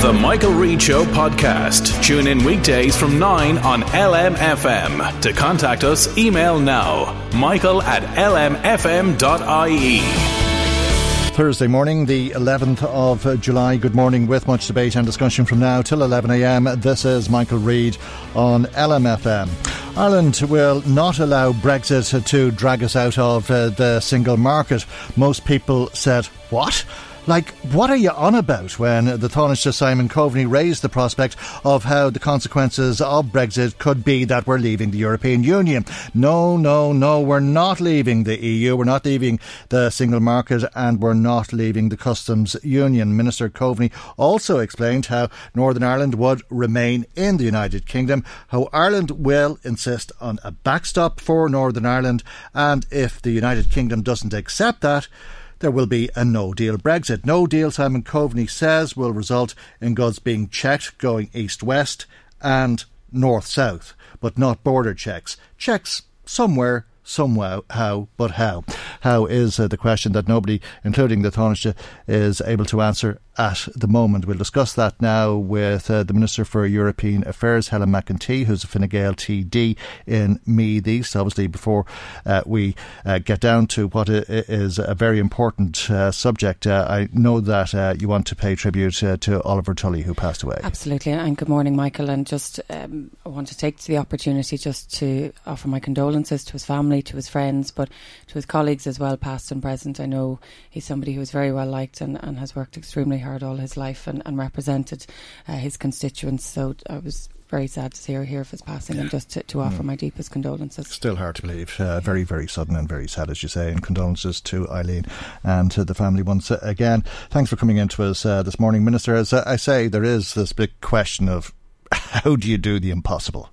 The Michael Reade Show podcast. Tune in weekdays from 9 on LMFM. To contact us, email now michael at lmfm.ie. Thursday morning, the 11th of July. Good morning, with much debate and discussion from now till 11am. This is Michael Reade on LMFM. Ireland will not allow Brexit to drag us out of uh, the single market. Most people said, What? Like, what are you on about when the Tánaiste Simon Coveney raised the prospect of how the consequences of Brexit could be that we're leaving the European Union? No, no, no, we're not leaving the EU, we're not leaving the single market, and we're not leaving the customs union. Minister Coveney also explained how Northern Ireland would remain in the United Kingdom, how Ireland will insist on a backstop for Northern Ireland, and if the United Kingdom doesn't accept that, there will be a no deal Brexit. No deal, Simon Coveney says, will result in goods being checked going east west and north south, but not border checks. Checks somewhere somehow, how, but how? How is uh, the question that nobody, including the Taoiseach, is able to answer at the moment. We'll discuss that now with uh, the Minister for European Affairs, Helen McEntee, who's a Fine Gael TD in Meath East. Obviously, before uh, we uh, get down to what is a very important uh, subject, uh, I know that uh, you want to pay tribute to Oliver Tully, who passed away. Absolutely, and good morning, Michael. And just um, I want to take the opportunity just to offer my condolences to his family, to his friends, but to his colleagues as well, past and present. I know he's somebody who is very well liked and, and has worked extremely hard all his life and, and represented uh, his constituents. So I was very sad to see hear, hear of his passing and just to, to offer mm. my deepest condolences. Still hard to believe. Uh, very, very sudden and very sad, as you say. And condolences to Eileen and to the family once again. Thanks for coming in to us uh, this morning, Minister. As I say, there is this big question of how do you do the impossible?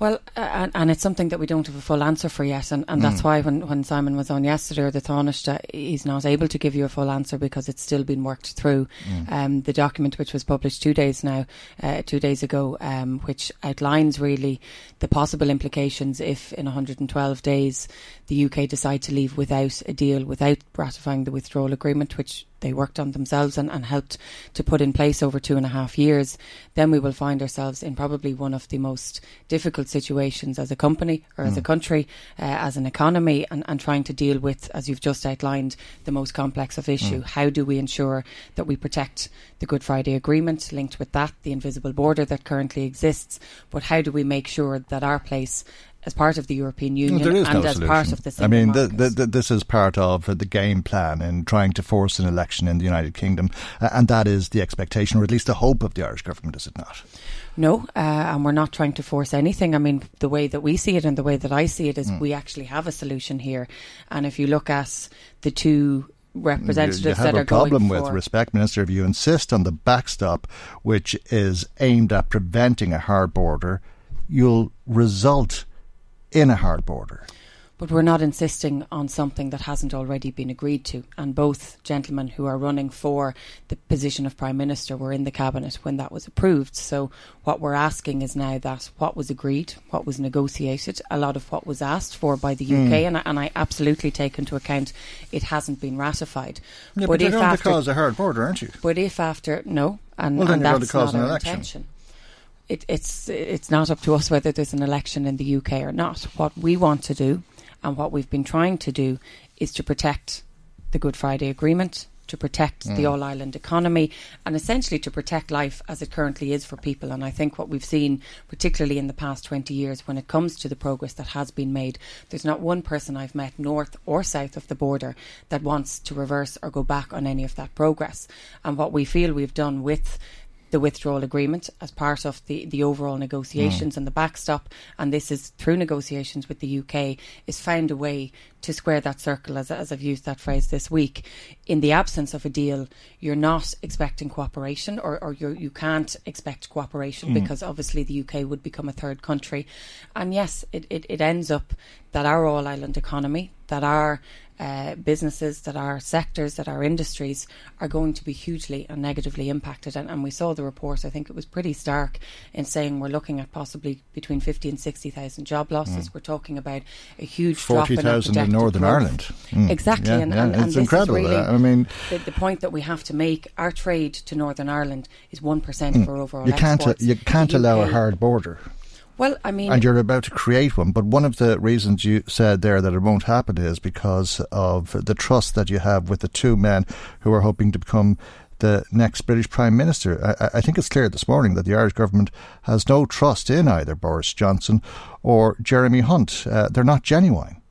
Well, uh, and, and, it's something that we don't have a full answer for yet, and, and mm. that's why when, when Simon was on yesterday, or the Tánaiste, he's not able to give you a full answer because it's still been worked through. Mm. Um, the document which was published two days now, uh, two days ago, um, which outlines really the possible implications if in 112 days the UK decide to leave without a deal, without ratifying the withdrawal agreement, which they worked on themselves and, and helped to put in place over two and a half years, then we will find ourselves in probably one of the most difficult situations as a company or mm. as a mm. country, uh, as an economy, and, and trying to deal with, as you've just outlined, the most complex of issue. Mm. How do we ensure that we protect the Good Friday Agreement, linked with that, the invisible border that currently exists, but how do we make sure that our place as part of the European Union and no as solution. part of the I mean, the, the, the, this is part of the game plan in trying to force an election in the United Kingdom, uh, and that is the expectation, or at least the hope of the Irish government, is it not? No, uh, and we're not trying to force anything. I mean, the way that we see it and the way that I see it is mm. we actually have a solution here. And if you look at the two representatives you, you have a problem with for. respect minister if you insist on the backstop which is aimed at preventing a hard border you'll result in a hard border. But we're not insisting on something that hasn't already been agreed to. And both gentlemen who are running for the position of Prime Minister were in the Cabinet when that was approved. So what we're asking is now that what was agreed, what was negotiated, a lot of what was asked for by the UK, mm. and, I, and I absolutely take into account it hasn't been ratified. Yeah, but, but you're going to cause a hard border, aren't you? But if after, no, and, well, and that's not our election. intention it, it's it's not up to us whether there's an election in the UK or not. What we want to do, and what we've been trying to do, is to protect the Good Friday Agreement, to protect Mm. the all island economy and essentially to protect life as it currently is for people. And I think what we've seen, particularly in the past 20 years, when it comes to the progress that has been made, there's not one person I've met north or south of the border that wants to reverse or go back on any of that progress. And what we feel we've done with the withdrawal agreement as part of the, the overall negotiations mm. and the backstop, and this is through negotiations with the UK, is found a way to square that circle, as, as I've used that phrase this week. In the absence of a deal, you're not expecting cooperation, or, or you're, you can't expect cooperation mm. because obviously the UK would become a third country. And yes, it, it, it ends up that our all island economy, that our uh, businesses, that our sectors, that our industries are going to be hugely and negatively impacted. And, and we saw the report, I think it was pretty stark in saying we're looking at possibly between 50 and 60,000 job losses. We're talking about a huge drop in our 40,000 in projected Northern growth. Ireland. Mm. Exactly. Yeah, and, yeah, and, and it's incredible. really I mean, the, the point that we have to make, our trade to Northern Ireland is 1% for overall Mm. you can't you can't allow a hard border. Well, I mean, and you're about to create one. But one of the reasons you said there that it won't happen is because of the trust that you have with the two men who are hoping to become the next British Prime Minister. I, I think it's clear this morning that the Irish government has no trust in either Boris Johnson or Jeremy Hunt. Uh, they're not genuine.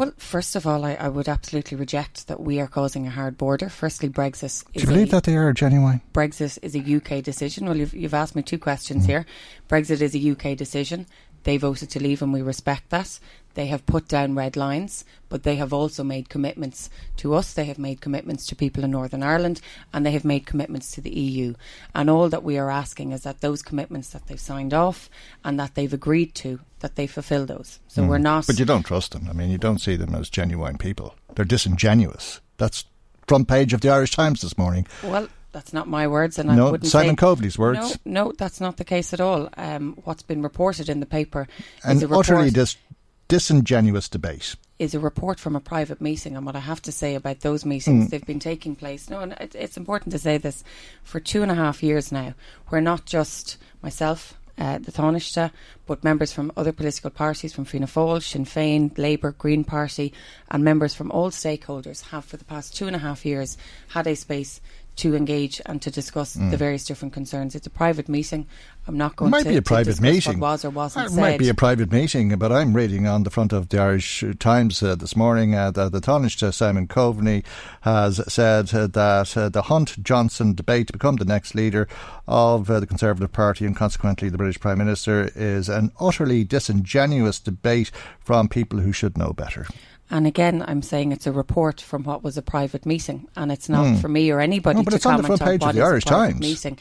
Well, first of all, I, I would absolutely reject that we are causing a hard border. Firstly, Brexit is Do you believe a, that they are genuine? Brexit is a UK decision. Well, you've, you've asked me two Mm. questions here. Brexit is a UK decision. They voted to leave, and we respect that. They have put down red lines, but they have also made commitments to us. They have made commitments to people in Northern Ireland, and they have made commitments to the EU. And all that we are asking is that those commitments that they've signed off and that they've agreed to, that they fulfil those. So we're not. Mm. But you don't trust them. I mean, you don't see them as genuine people. They're disingenuous. That's front page of the Irish Times this morning. Well, that's not my words, and I wouldn't Simon say, Coveney's words. No, no, that's not the case at all. Um, what's been reported in the paper An is a report, utterly dis- disingenuous debate. is a report from a private meeting, and what I have to say about those meetings, Hmm. they've been taking place. No, and it, it's important to say this for two and a half years now. We're not just myself. Uh, the Taoiseach, but members from other political parties, from Fianna Fáil, Sinn Féin, Labour, Green Party, and members from all stakeholders have, for the past two and a half years, had a space to engage and to discuss the mm. various different concerns. It's a private meeting. I'm not It might to be a private meeting. Was or wasn't it said. might be a private meeting, but I'm reading on the front of the Irish Times uh, this morning uh, that the Tánaiste Simon Coveney has said uh, that uh, the Hunt Johnson debate to become the next leader of uh, the Conservative Party and consequently the British Prime Minister is an utterly disingenuous debate from people who should know better. And again, I'm saying it's a report from what was a private meeting, and it's not for me or anybody. No, to comment on the comment front page of what the a private Times. meeting.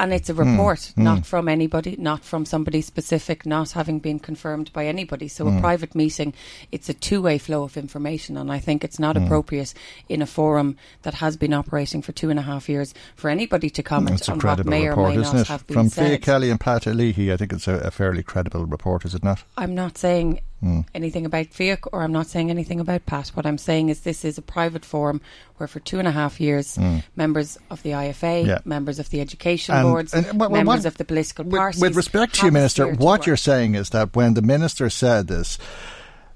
And it's a Hmm. report, not from anybody, not from somebody specific, not having been confirmed by anybody. So Hmm. a private meeting, it's a two-way flow of information, and I think it's not Hmm. appropriate in a forum that has been operating for two and a half years for anybody to comment on what may or may it? have been From Fiach said. Kelly and Pat Leahy, I think it's a, a fairly credible report, is it not? I'm not saying Hmm. anything about Fiach or I'm not saying anything about Pat. What I'm saying is this is a private forum where for two and a half years members of the IFA. Yeah. members of the education And- boards, and what- members what- of the political parties. with respect to you, Minister, what you're saying is that when the Minister said this,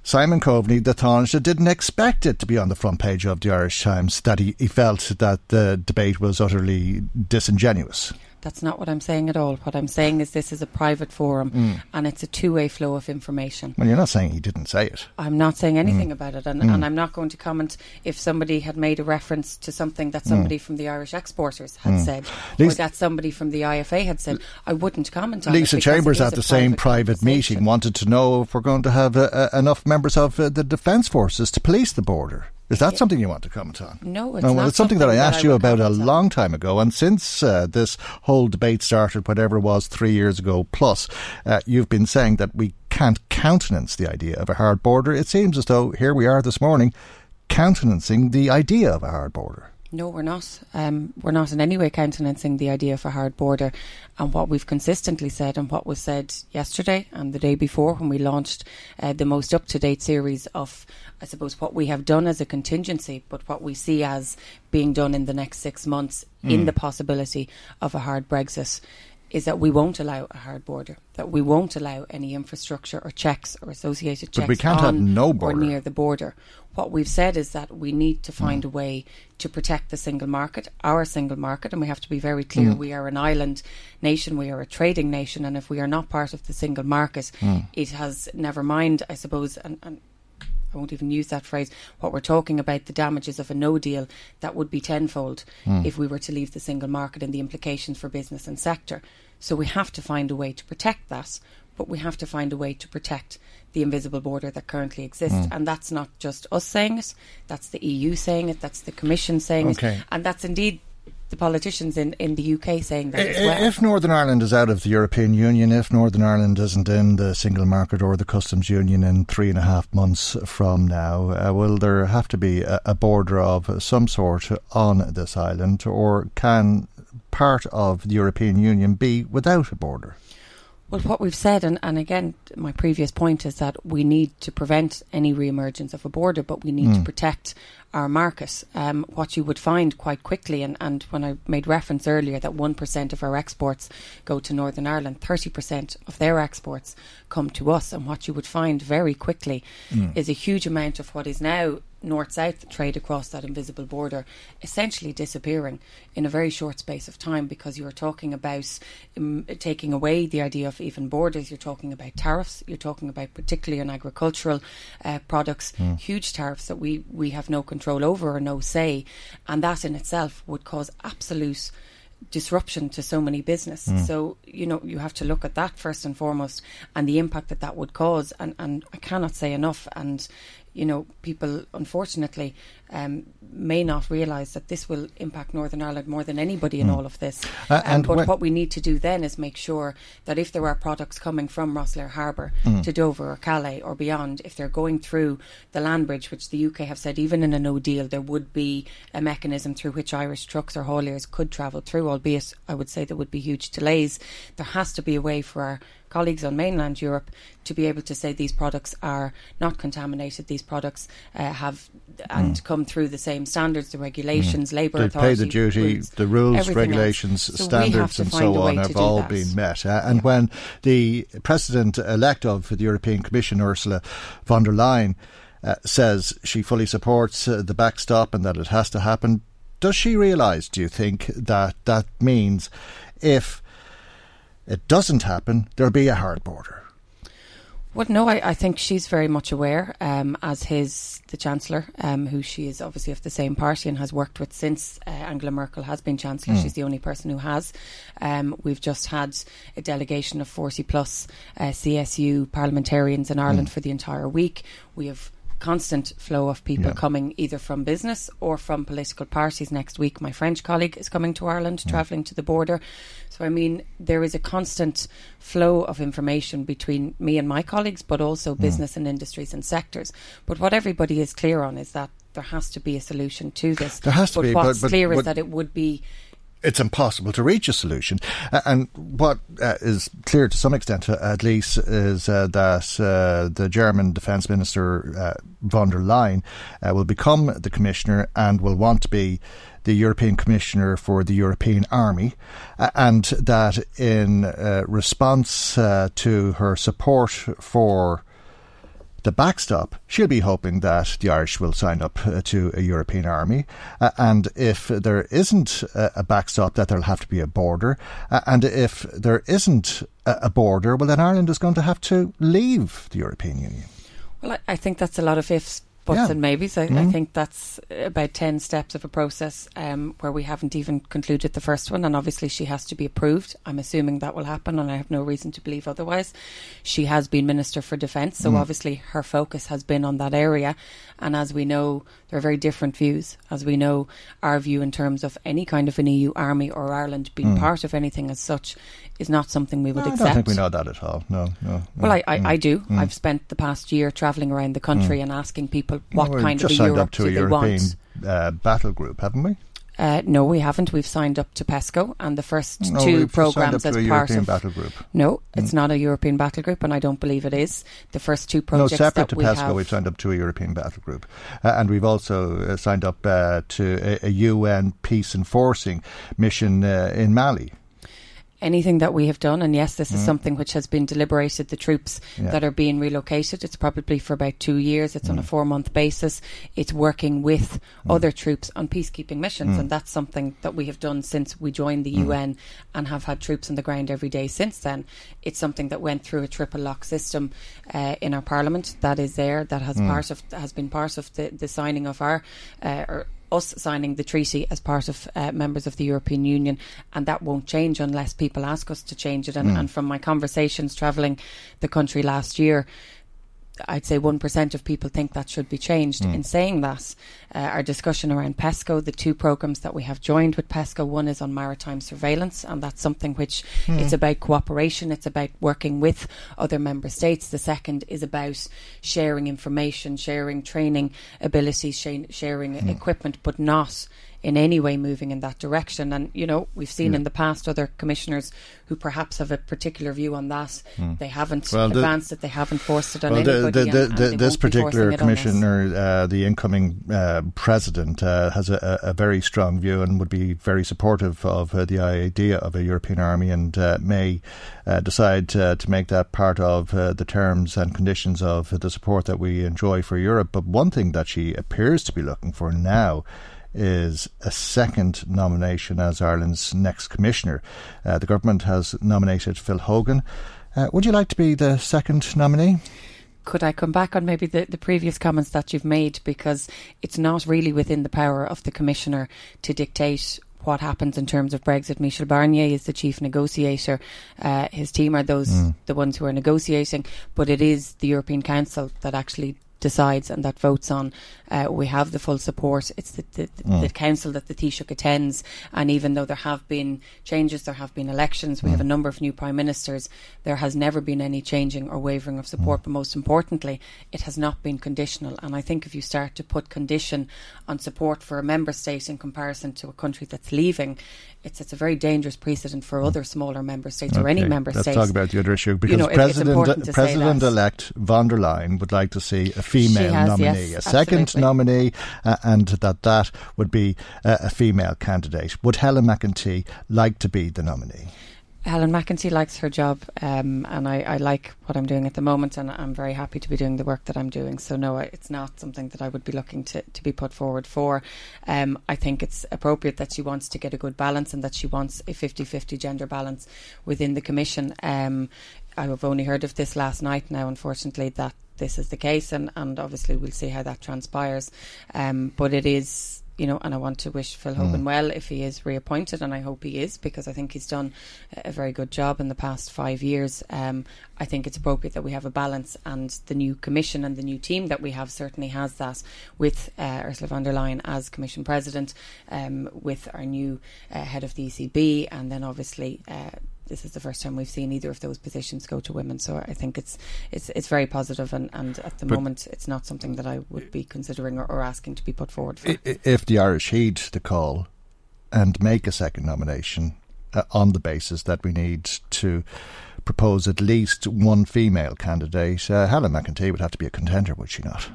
Simon Coveney, the Tánaiste, didn't expect it to be on the front page of the Irish Times, that he, he felt that the debate was utterly disingenuous. That's not what I'm saying at all. What I'm saying is this is a private forum Hmm. and it's a two-way flow of information. Well, you're not saying he didn't say it. I'm not saying Hmm. anything about it, and, and I'm not going to comment if somebody had made a reference to something that somebody from the Irish exporters had said, or Hmm. That somebody from the IFA had said. I wouldn't comment on it. Lisa because it Chambers at the same private private meeting wanted to know if we're going to have uh, uh, enough members of uh, the Defence Forces to police the border. Is that something you want to comment on? No, it's well, not it's something that I something that asked I you about a long time ago, and since uh, this whole debate started, whatever it was, three years ago plus, uh, you've been saying that we can't countenance the idea of a hard border. It seems as though here we are this morning, countenancing the idea of a hard border. No, we're not. Um, we're not in any way countenancing the idea of a hard border. And what we've consistently said, and what was said yesterday and the day before when we launched uh, the most up to date series of, I suppose, what we have done as a contingency, but what we see as being done in the next six months in the possibility of a hard Brexit, is that we won't allow a hard border, that we won't allow any infrastructure or checks or associated checks but we can't on have no or border. near the border. What we've said is that we need to find Mm. a way to protect the single market, our single market, and we have to be very clear Mm. we are an island nation, we are a trading nation, and if we are not part of the single market, Mm. it has never mind, I suppose, and, and I won't even use that phrase. What we're talking about, the damages of a no deal, that would be tenfold Hmm. if we were to leave the single market and the implications for business and sector. So we have to find a way to protect that, but we have to find a way to protect the invisible border that currently exists. Hmm. And that's not just us saying it, that's the EU saying it, that's the Commission saying Okay. it, and that's indeed the politicians in, in the UK saying that as well. If Northern Ireland is out of the European Union, if Northern Ireland isn't in the single market or the customs union in three and a half months from now, uh, will there have to be a, a border of some sort on this island, or can part of the European Union be without a border? Well, what we've said, and, and again, my previous point is that we need to prevent any re-emergence of a border, but we need to protect our market. Um, what you would find quite quickly, and, and when I made reference earlier that 1% of our exports go to Northern Ireland, 30% of their exports come to us. And what you would find very quickly is a huge amount of what is now north south trade across that invisible border essentially disappearing in a very short space of time because you're talking about um, taking away the idea of even borders, you're talking about tariffs, you're talking about particularly on agricultural uh, products, huge tariffs that we, we have no control over or no say, and that in itself would cause absolute disruption to so many business. So, you know, you have to look at that first and foremost and the impact that that would cause. And, and I cannot say enough. And, you know, people unfortunately um, may not realise that this will impact Northern Ireland more than anybody in all of this. Uh, Um, and but what we need to do then is make sure that if there are products coming from Rosslare Harbour to Dover or Calais or beyond, if they're going through the land bridge, which the UK have said even in a no deal, there would be a mechanism through which Irish trucks or hauliers could travel through, albeit I would say there would be huge delays. There has to be a way for our colleagues on mainland Europe to be able to say these products are not contaminated, these products uh, have and come through the same standards, the regulations, labour They pay the duty, rules, the rules, regulations, So standards, and so on have all that. been met. Uh, and when the president elect of the European Commission, Ursula von der Leyen, uh, says she fully supports uh, the backstop and that it has to happen, does she realise, do you think, that that means if it doesn't happen, there'll be a hard border? Well, no, I, I think she's very much aware, um, as his the chancellor, um, who she is obviously of the same party and has worked with since uh, Angela Merkel has been chancellor. She's the only person who has. Um, we've just had a delegation of forty plus uh, CSU parliamentarians in Ireland for the entire week. We have constant flow of people Yeah. coming either from business or from political parties. Next week, my French colleague is coming to Ireland, travelling to the border. So, I mean, there is a constant flow of information between me and my colleagues, but also business and industries and sectors. But what everybody is clear on is that there has to be a solution to this. There has to but be, What's but- but- clear but- is that it would be it's impossible to reach a solution. And what uh, is clear to some extent, uh, at least, is uh, that uh, the German Defence Minister uh, von der Leyen uh, will become the commissioner and will want to be the European Commissioner for the European Army, and that in response to her support for the backstop, she'll be hoping that the Irish will sign up uh, to a European army. Uh, and if there isn't a, backstop, that there'll have to be a border. Uh, and if there isn't a, border, well, then Ireland is going to have to leave the European Union. Well, I think that's a lot of ifs, buts, Yeah. and maybes. I, I Mhm. think that's about 10 steps of a process um, where we haven't even concluded the first one. And obviously, she has to be approved. I'm assuming that will happen, and I have no reason to believe otherwise. She has been Minister for Defence, so obviously, her focus has been on that area. And as we know, there are very different views. As we know, our view in terms of any kind of an EU army or Ireland being part of anything as such is not something we would I accept. I don't think we know that at all. No, no. no. Well, I, I, Mm. I do. I've spent the past year travelling around the country and asking people what kind of just a Europe up to do a they European want. uh, battle group, haven't we? Uh, no, we haven't. We've signed up to PESCO, and the first No, 2 we've signed up programs to as a part European of battle group. no, it's not a European battle group, and I don't believe it is. The first two projects. No, separate to we PESCO, have. we've signed up to a European battle group. Uh, and we've also uh, signed up uh, to a, a UN peace enforcing mission uh, in Mali. Anything that we have done, and yes, this is mm. something which has been deliberated. The troops yeah. that are being relocated, it's probably for about two years. It's mm. on a mm. four month basis. It's working with mm. other troops on peacekeeping missions, mm. and that's something that we have done since we joined the UN and have had troops on the ground every day since then. It's something that went through a triple lock system uh, in our parliament that is there that has part of has been part of the, the signing of our uh, us signing the treaty as part of uh, members of the European Union, and that won't change unless people ask us to change it. And, mm. and from my conversations travelling the country last year, I'd say 1% of people think that should be changed. Mm. In saying that, uh, our discussion around PESCO, the two programs that we have joined with PESCO, one is on maritime surveillance, and that's something which mm. it's about cooperation, it's about working with other member states. The second is about sharing information, sharing training abilities, sharing mm. equipment, but not in any way moving in that direction. And, you know, we've seen in the past other commissioners who perhaps have a particular view on that. Mm. They haven't well, advanced the, it, they haven't forced it on well, anybody. The, the, and, this particular commissioner, uh, the incoming uh, president, uh, has a, a, very strong view and would be very supportive of uh, the idea of a European army and uh, may uh, decide to make that part of the terms and conditions of the support that we enjoy for Europe. But one thing that she appears to be looking for now is a second nomination as Ireland's next commissioner. Uh, the government has nominated Phil Hogan. Uh, would you like to be the second nominee? could I come back on maybe the, the previous comments that you've made because it's not really within the power of the Commissioner to dictate what happens in terms of Brexit. Michel Barnier is the chief negotiator. Uh, his team are those mm. the ones who are negotiating, but it is the European Council that actually decides and that votes on. Uh, we have the full support. It's the, the, mm. the, council that the Taoiseach attends, and even though there have been changes, there have been elections, we mm. have a number of new prime ministers. There has never been any changing or wavering of support, mm. but most importantly, it has not been conditional. And I think if you start to put condition on support for a member state in comparison to a country that's leaving, it's it's a very dangerous precedent for other smaller member states okay, or any member let's state. Let's talk about the other issue because you know, President President elect von der Leyen would like to see a female has, nominee, yes, a second nominee, uh, and that that would be uh, a female candidate. Would Helen McEntee like to be the nominee? Helen McEntee likes her job, um, and I, I, like what I'm doing at the moment, and I'm very happy to be doing the work that I'm doing. So no, it's not something that I would be looking to, to be put forward for. Um, I think it's appropriate that she wants to get a good balance and that she wants a 50-50 gender balance within the commission. Um, I've only heard of this last night now, unfortunately, that this is the case, and, and obviously we'll see how that transpires. Um, but it is you know, and I want to wish Phil Hogan mm. well if he is reappointed, and I hope he is because I think he's done a very good job in the past five years. Um, I think it's appropriate that we have a balance, and the new commission and the new team that we have certainly has that with uh, Ursula von der Leyen as Commission President, um, with our new uh, head of the ECB, and then obviously. Uh, this is the first time we've seen either of those positions go to women. So I think it's it's it's very positive, and, and at the but moment it's not something that I would be considering or, or asking to be put forward for. If the Irish heed the call and make a second nomination uh, on the basis that we need to propose at least one female candidate, uh, Helen McEntee would have to be a contender, would she not?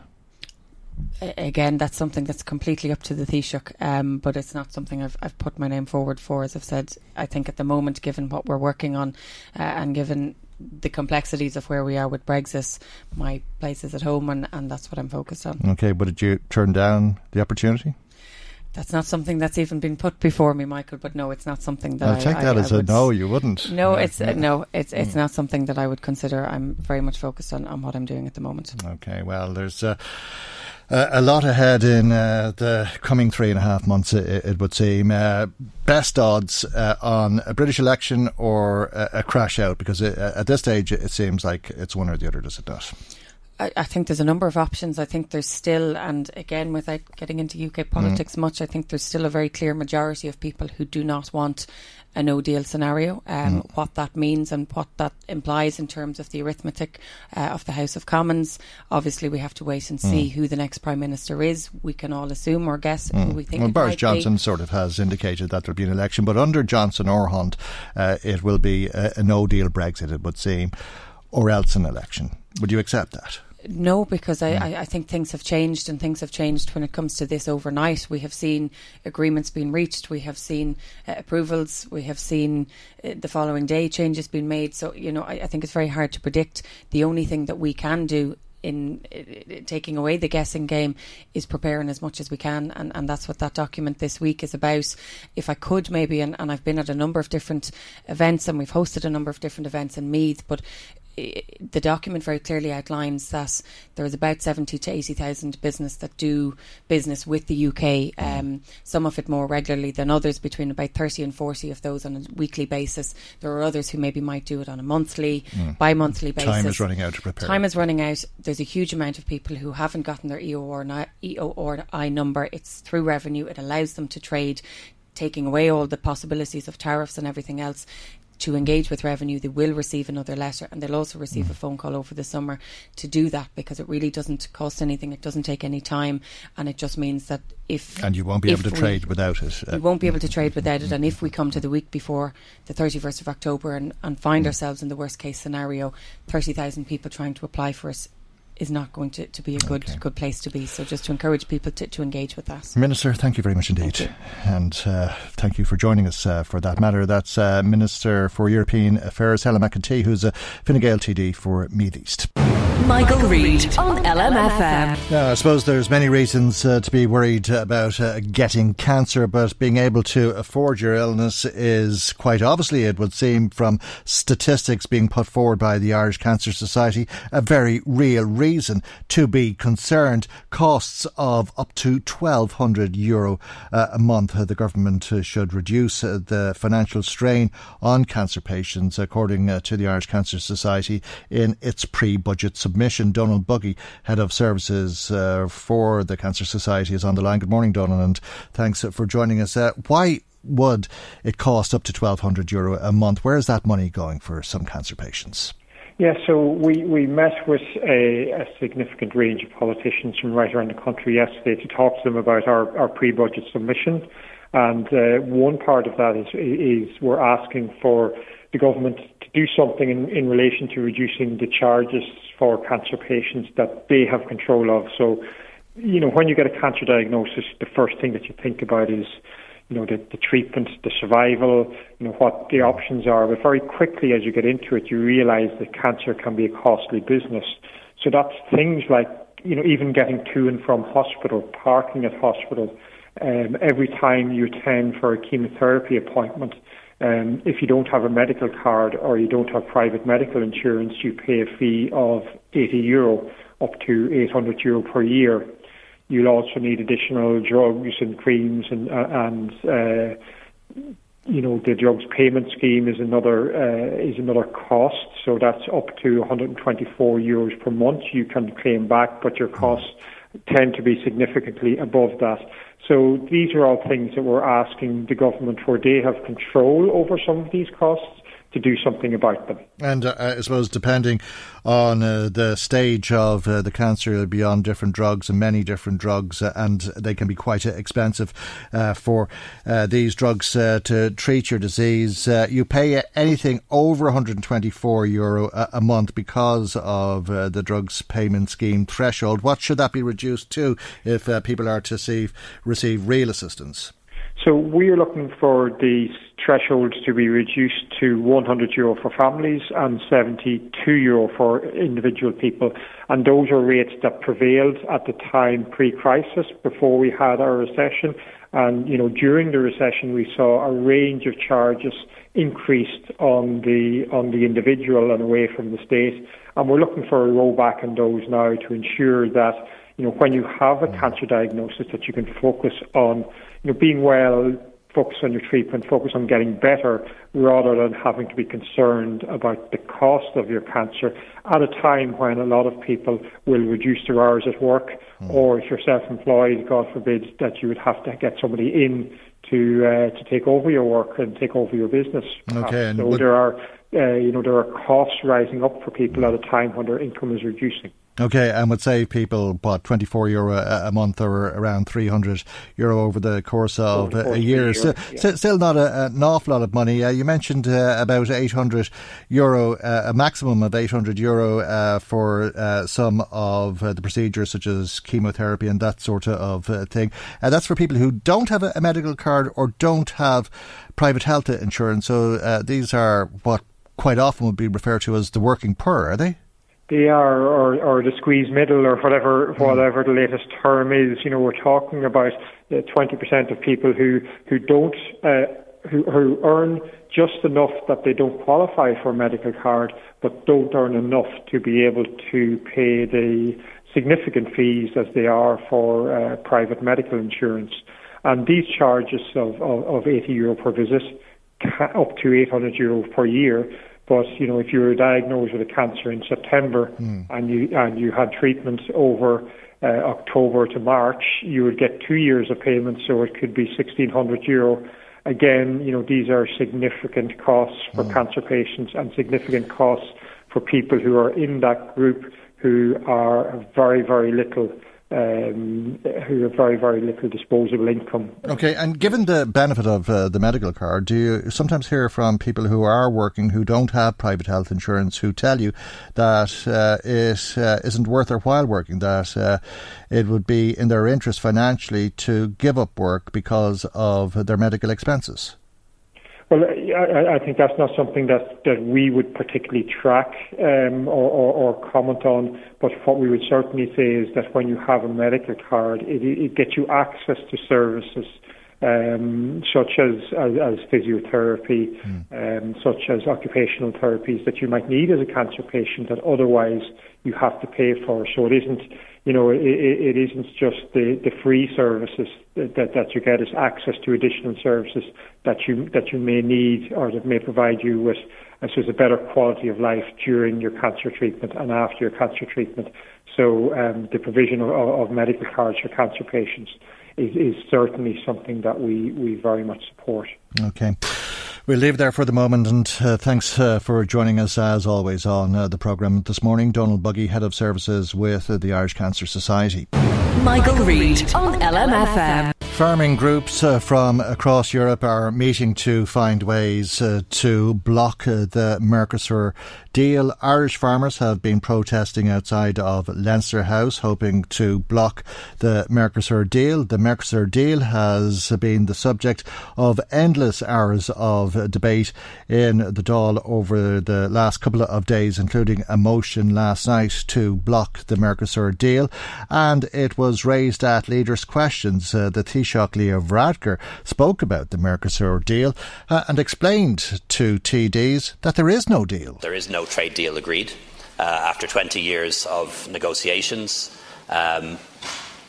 Again, that's something that's completely up to the Taoiseach, um, but it's not something I've, I've put my name forward for. As I've said, I think at the moment, given what we're working on uh, and given the complexities of where we are with Brexit, my place is at home, and, and that's what I'm focused on. Okay, but did you turn down the opportunity? That's not something that's even been put before me, Michael. But no, it's not something that I'll I, take that I, as a no. You wouldn't. No, it's uh, no, it's it's mm. not something that I would consider. I'm very much focused on, on what I'm doing at the moment. Okay, well, there's. Uh, uh, a lot ahead in uh, the coming three and a half months, it, it would seem. Uh, best odds uh, on a British election or a, a crash out? Because it, at this stage, it seems like it's one or the other, does it not? I, I, think there's a number of options. I think there's still, and again, without getting into UK politics mm. much, I think there's still a very clear majority of people who do not want a no deal scenario. Um, mm. What that means and what that implies in terms of the arithmetic uh, of the House of Commons. Obviously, we have to wait and see mm. who the next Prime Minister is. We can all assume or guess who mm. we think well, Boris Johnson be. sort of has indicated that there'll be an election, but under Johnson or Hunt, uh, it will be a, a no deal Brexit, it would seem, or else an election. Would you accept that? No, because I, I, I, think things have changed and things have changed when it comes to this overnight. We have seen agreements being reached, we have seen uh, approvals, we have seen uh, the following day changes being made. So, you know, I, I think it's very hard to predict. The only thing that we can do in uh, taking away the guessing game is preparing as much as we can and, and that's what that document this week is about if I could maybe and, and I've been at a number of different events and we've hosted a number of different events in Meath but the document very clearly outlines that there is about 70 to 80,000 business that do business with the UK, um, some of it more regularly than others, between about 30 and 40 of those on a weekly basis. There are others who maybe might do it on a monthly, mm. bi monthly basis. Time is running out to prepare. Time is running out. There's a huge amount of people who haven't gotten their EORI number. It's through revenue, it allows them to trade taking away all the possibilities of tariffs and everything else to engage with revenue, they will receive another letter and they'll also receive mm. a phone call over the summer to do that because it really doesn't cost anything, it doesn't take any time, and it just means that if. And you won't be able to we, trade without it. Uh, you won't be able to trade without it, and if we come to the week before the 31st of October and, and find mm. ourselves in the worst case scenario, 30,000 people trying to apply for us is not going to, to be a good okay. good place to be. So just to encourage people to, to engage with that. Minister, thank you very much indeed. And uh, thank you for joining us uh, for that matter. That's uh, Minister for European Affairs, Helen McEntee, who's a Fine Gael TD for Meath East. Michael, Reade on LMFM. Now, I suppose there's many reasons uh, to be worried about uh, getting cancer, but being able to afford your illness is quite obviously, it would seem, from statistics being put forward by the Irish Cancer Society, a very real reason to be concerned. Costs of up to 1,200 euro uh, a month. Uh, the government uh, should reduce uh, the financial strain on cancer patients, according to the Irish Cancer Society, in its pre-budget submission. Donald Buggy, Head of Services uh, for the Cancer Society, is on the line. Good morning, Donald, and thanks for joining us. Uh, why would it cost up to 1,200 euro a month? Where is that money going for some cancer patients? Yeah, so we, we met with a, a, significant range of politicians from right around the country yesterday to talk to them about our, our pre-budget submission. And uh, one part of that is, is we're asking for the government to do something in, in relation to reducing the charges for cancer patients that they have control of. So, you know, when you get a cancer diagnosis, the first thing that you think about is, you know, the, the treatment, the survival, you know, what the options are. But very quickly, as you get into it, you realise that cancer can be a costly business. So that's things like, you know, even getting to and from hospital, parking at hospital, um, every time you attend for a chemotherapy appointment, um, if you don't have a medical card or you don't have private medical insurance, you pay a fee of 80 euro up to 800 euro per year. You'll also need additional drugs and creams and, uh, and uh, you know the drugs payment scheme is another uh, is another cost. So that's up to 124 euros per month you can claim back, but your costs tend to be significantly above that. So these are all things that we're asking the government for. They have control over some of these costs to do something about them. And uh, I suppose depending on uh, the stage of uh, the cancer, you'll be on different drugs and many different drugs, uh, and they can be quite expensive uh, for uh, these drugs to treat your disease. you pay anything over 124 euro a, a month because of the drugs payment scheme threshold. What should that be reduced to if people are to receive real assistance? So we are looking for these thresholds to be reduced to 100 euro for families and 72 euro for individual people. And those are rates that prevailed at the time pre-crisis before we had our recession. And, you know, during the recession, we saw a range of charges increased on the, on the individual and away from the state. And we're looking for a rollback in those now to ensure that, you know, when you have a cancer diagnosis, that you can focus on you know, being well, focus on your treatment, focus on getting better, rather than having to be concerned about the cost of your cancer at a time when a lot of people will reduce their hours at work, mm. or if you're self-employed, God forbid, that you would have to get somebody in to uh, to take over your work and take over your business. Okay, so there are uh, you know there are costs rising up for people at a time when their income is reducing. Okay, and would save people what twenty four euro a, month or around three hundred euro over the course of a, year. Still, yeah. still not a, an awful lot of money. Uh, you mentioned uh, about eight hundred euro, uh, a maximum of eight hundred euro uh, for uh, some of uh, the procedures such as chemotherapy and that sort of thing. And that's for people who don't have a, a, medical card or don't have private health insurance. So these are what quite often would be referred to as the working poor, are they? They are, or, or the squeeze middle, or whatever hmm. whatever the latest term is. You know, we're talking about uh, twenty percent of people who who don't uh, who, who earn just enough that they don't qualify for a medical card, but don't earn enough to be able to pay the significant fees as they are for uh, private medical insurance. And these charges of, of, of 80 euro per visit, up to 800 euro per year, but you know, if you were diagnosed with a cancer in September mm. and you and you had treatment over uh, October to March, you would get two years of payment, so it could be 1,600 euro. Again, you know, these are significant costs for mm. cancer patients and significant costs for people who are in that group who are very, very little um, who have very, very little disposable income. Okay, and given the benefit of uh, the medical card, do you sometimes hear from people who are working who don't have private health insurance who tell you that uh, it uh, not worth their while working, that uh, it would be in their interest financially to give up work because of their medical expenses? Well, I, I think that's not something that, that we would particularly track um, or, or, or, comment on. But what we would certainly say is that when you have a medical card, it, it gets you access to services um, such as, as, as physiotherapy, mm. um, such as occupational therapies that you might need as a cancer patient that otherwise you have to pay for. So it isn't you know, it, it isn't just the, the free services that, that, you get, it's access to additional services that you that you may need or that may provide you with I suppose, a better quality of life during your cancer treatment and after your cancer treatment. So um, the provision of, of, medical cards for cancer patients is, is certainly something that we, we very much support. Okay. We'll leave there for the moment, and uh, thanks uh, for joining us as always on uh, the programme this morning. Donald Buggy, Head of Services with the Irish Cancer Society. Michael, Michael Reade on LMFM. Farming groups uh, from across Europe are meeting to find ways uh, to block uh, the Mercosur deal. Irish farmers have been protesting outside of Leinster House, hoping to block the Mercosur deal. The Mercosur deal has been the subject of endless hours of debate in the Dáil over the last couple of days, including a motion last night to block the Mercosur deal. And it was raised at leaders' questions. Uh, the Taoiseach Leo Varadkar spoke about the Mercosur deal uh, and explained to TDs that there is no deal. There is no trade deal agreed uh, after 20 years of negotiations. Um,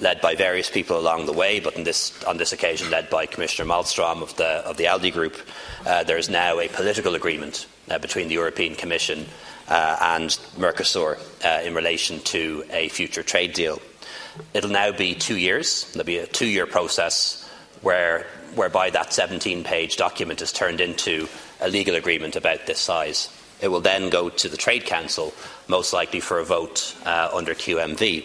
led by various people along the way, but this, on this occasion led by Commissioner Malmström of the, of the ALDE Group, uh, there is now a political agreement uh, between the European Commission uh, and Mercosur uh, in relation to a future trade deal. It'll now be two years. There'll be a two year process where, whereby that 17 page document is turned into a legal agreement about this size. It will then go to the Trade Council, most likely for a vote uh, under QMV.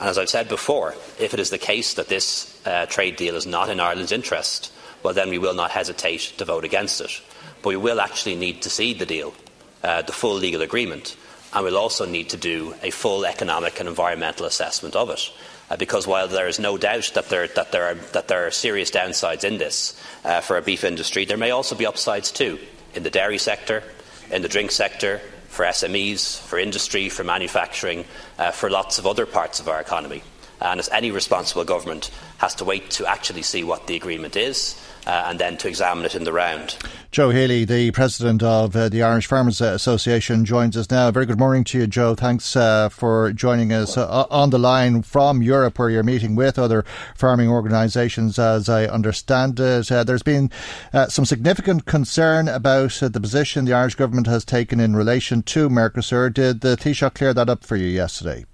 And as I've said before, if it is the case that this uh, trade deal is not in Ireland's interest, well, then we will not hesitate to vote against it. But we will actually need to see the deal, uh, the full legal agreement, and we'll also need to do a full economic and environmental assessment of it. Uh, because while there is no doubt that there, that there, are, that there are serious downsides in this uh, for a beef industry, there may also be upsides too in the dairy sector, in the drink sector, for SMEs, for industry, for manufacturing, uh, for lots of other parts of our economy. And as any responsible government has to wait to actually see what the agreement is uh, and then to examine it in the round. Joe Healy, the president of uh, the Irish Farmers Association, joins us now. Very good morning to you, Joe. Thanks uh, for joining us uh, on the line from Europe, where you're meeting with other farming organisations, as I understand it. Uh, there's been uh, some significant concern about the position the Irish government has taken in relation to Mercosur. Did the Taoiseach clear that up for you yesterday?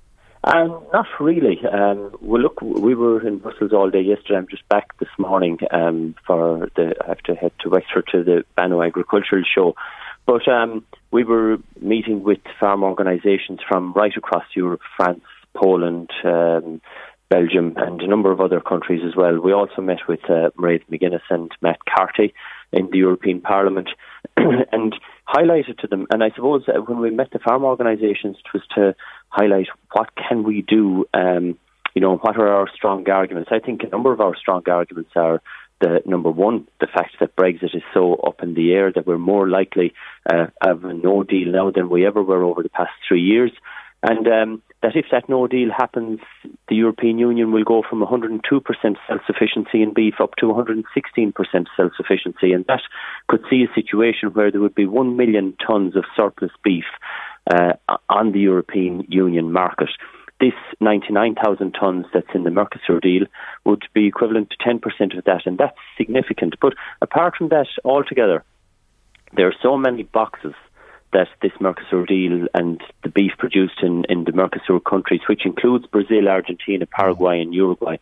Um, not really. Um, well, look, we were in Brussels all day yesterday. I'm just back this morning um, for the. I have to head to Wexford to the Bannow Agricultural Show. But um, we were meeting with farm organisations from right across Europe, France, Poland, um, Belgium, and a number of other countries as well. We also met with uh, Mairead McGuinness and Matt Carthy in the European Parliament and highlighted to them. And I suppose when we met the farm organisations, it was to highlight what can we do. Um, you know, what are our strong arguments? I think a number of our strong arguments are the number one, the fact that Brexit is so up in the air that we're more likely uh, of a no deal now than we ever were over the past three years, and um, that if that no deal happens, the European Union will go from 102% self-sufficiency in beef up to 116% self-sufficiency, and that could see a situation where there would be one million tonnes of surplus beef uh, on the European Union market this 99,000 tonnes that's in the Mercosur deal would be equivalent to 10% of that, and that's significant. But apart from that, altogether, there are so many boxes that this Mercosur deal and the beef produced in, in the Mercosur countries, which includes Brazil, Argentina, Paraguay, and Uruguay,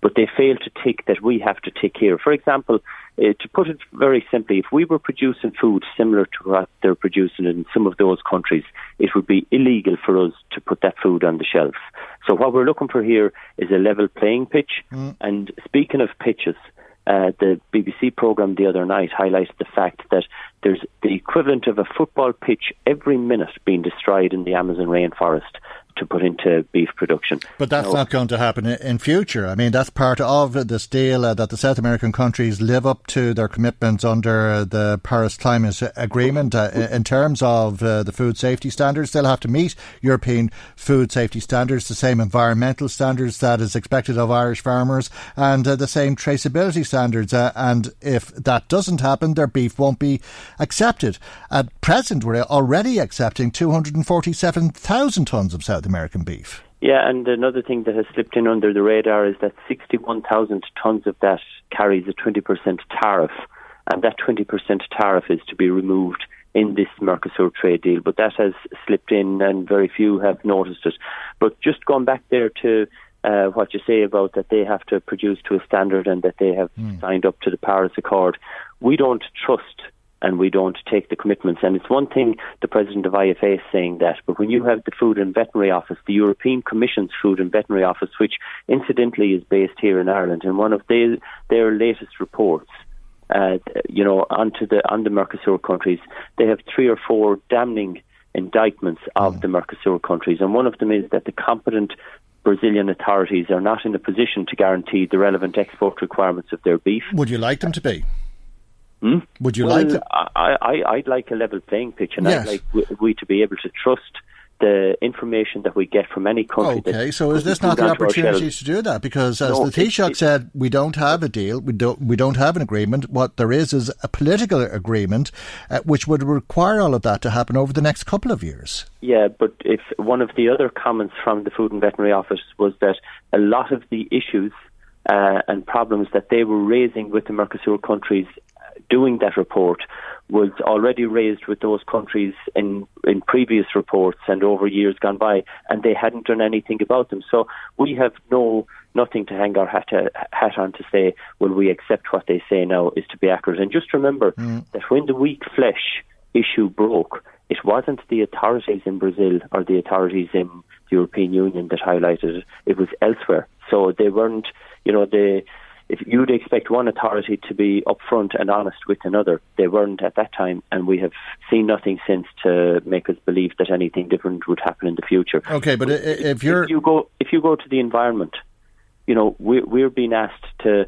but they fail to tick that we have to tick here. For example, uh, to put it very simply, if we were producing food similar to what they're producing in some of those countries, it would be illegal for us to put that food on the shelves. So what we're looking for here is a level playing pitch. Mm. And speaking of pitches, uh, the BBC programme the other night highlighted the fact that there's the equivalent of a football pitch every minute being destroyed in the Amazon rainforest to put into beef production. But that's not going to happen in future. I mean, that's part of this deal uh, that the South American countries live up to their commitments under the Paris Climate Agreement uh, in terms of uh, the food safety standards. They'll have to meet European food safety standards, the same environmental standards that is expected of Irish farmers, and uh, the same traceability standards. Uh, and if that doesn't happen, their beef won't be accepted. At present, we're already accepting 247,000 tonnes of South American beef. Yeah, and another thing that has slipped in under the radar is that 61,000 tonnes of that carries a 20% tariff, and that 20% tariff is to be removed in this Mercosur trade deal. But that has slipped in, and very few have noticed it. But just going back there to uh, what you say about that they have to produce to a standard and that they have mm. signed up to the Paris Accord, we don't trust and we don't take the commitments. And it's one thing the president of IFA is saying that, but when you have the Food and Veterinary Office, the European Commission's Food and Veterinary Office, which incidentally is based here in Ireland, and one of their, their latest reports, uh, you know, onto the on the Mercosur countries, they have three or four damning indictments of mm. the Mercosur countries, and one of them is that the competent Brazilian authorities are not in a position to guarantee the relevant export requirements of their beef. Would you like them to be? Hmm? Would you well, like to? I, I, I'd like a level playing pitch, and yes. I'd like we, we to be able to trust the information that we get from any country. Okay, so is this not the opportunity to do that? Because as no, the Taoiseach said, we don't have a deal, we don't, we don't have an agreement. What there is is a political agreement, uh, which would require all of that to happen over the next couple of years. Yeah, but if one of the other comments from the Food and Veterinary Office was that a lot of the issues uh, and problems that they were raising with the Mercosur countries doing that report was already raised with those countries in in previous reports and over years gone by, and they hadn't done anything about them. So we have no nothing to hang our hat, to, hat on to say, well, we accept what they say now is to be accurate. And just remember mm. that when the weak flesh issue broke, it wasn't the authorities in Brazil or the authorities in the European Union that highlighted it; it was elsewhere. So they weren't, you know, they if you'd expect one authority to be upfront and honest with another, they weren't at that time, and we have seen nothing since to make us believe that anything different would happen in the future. Okay, but if you're if you go if you go to the environment, you know we're we're being asked to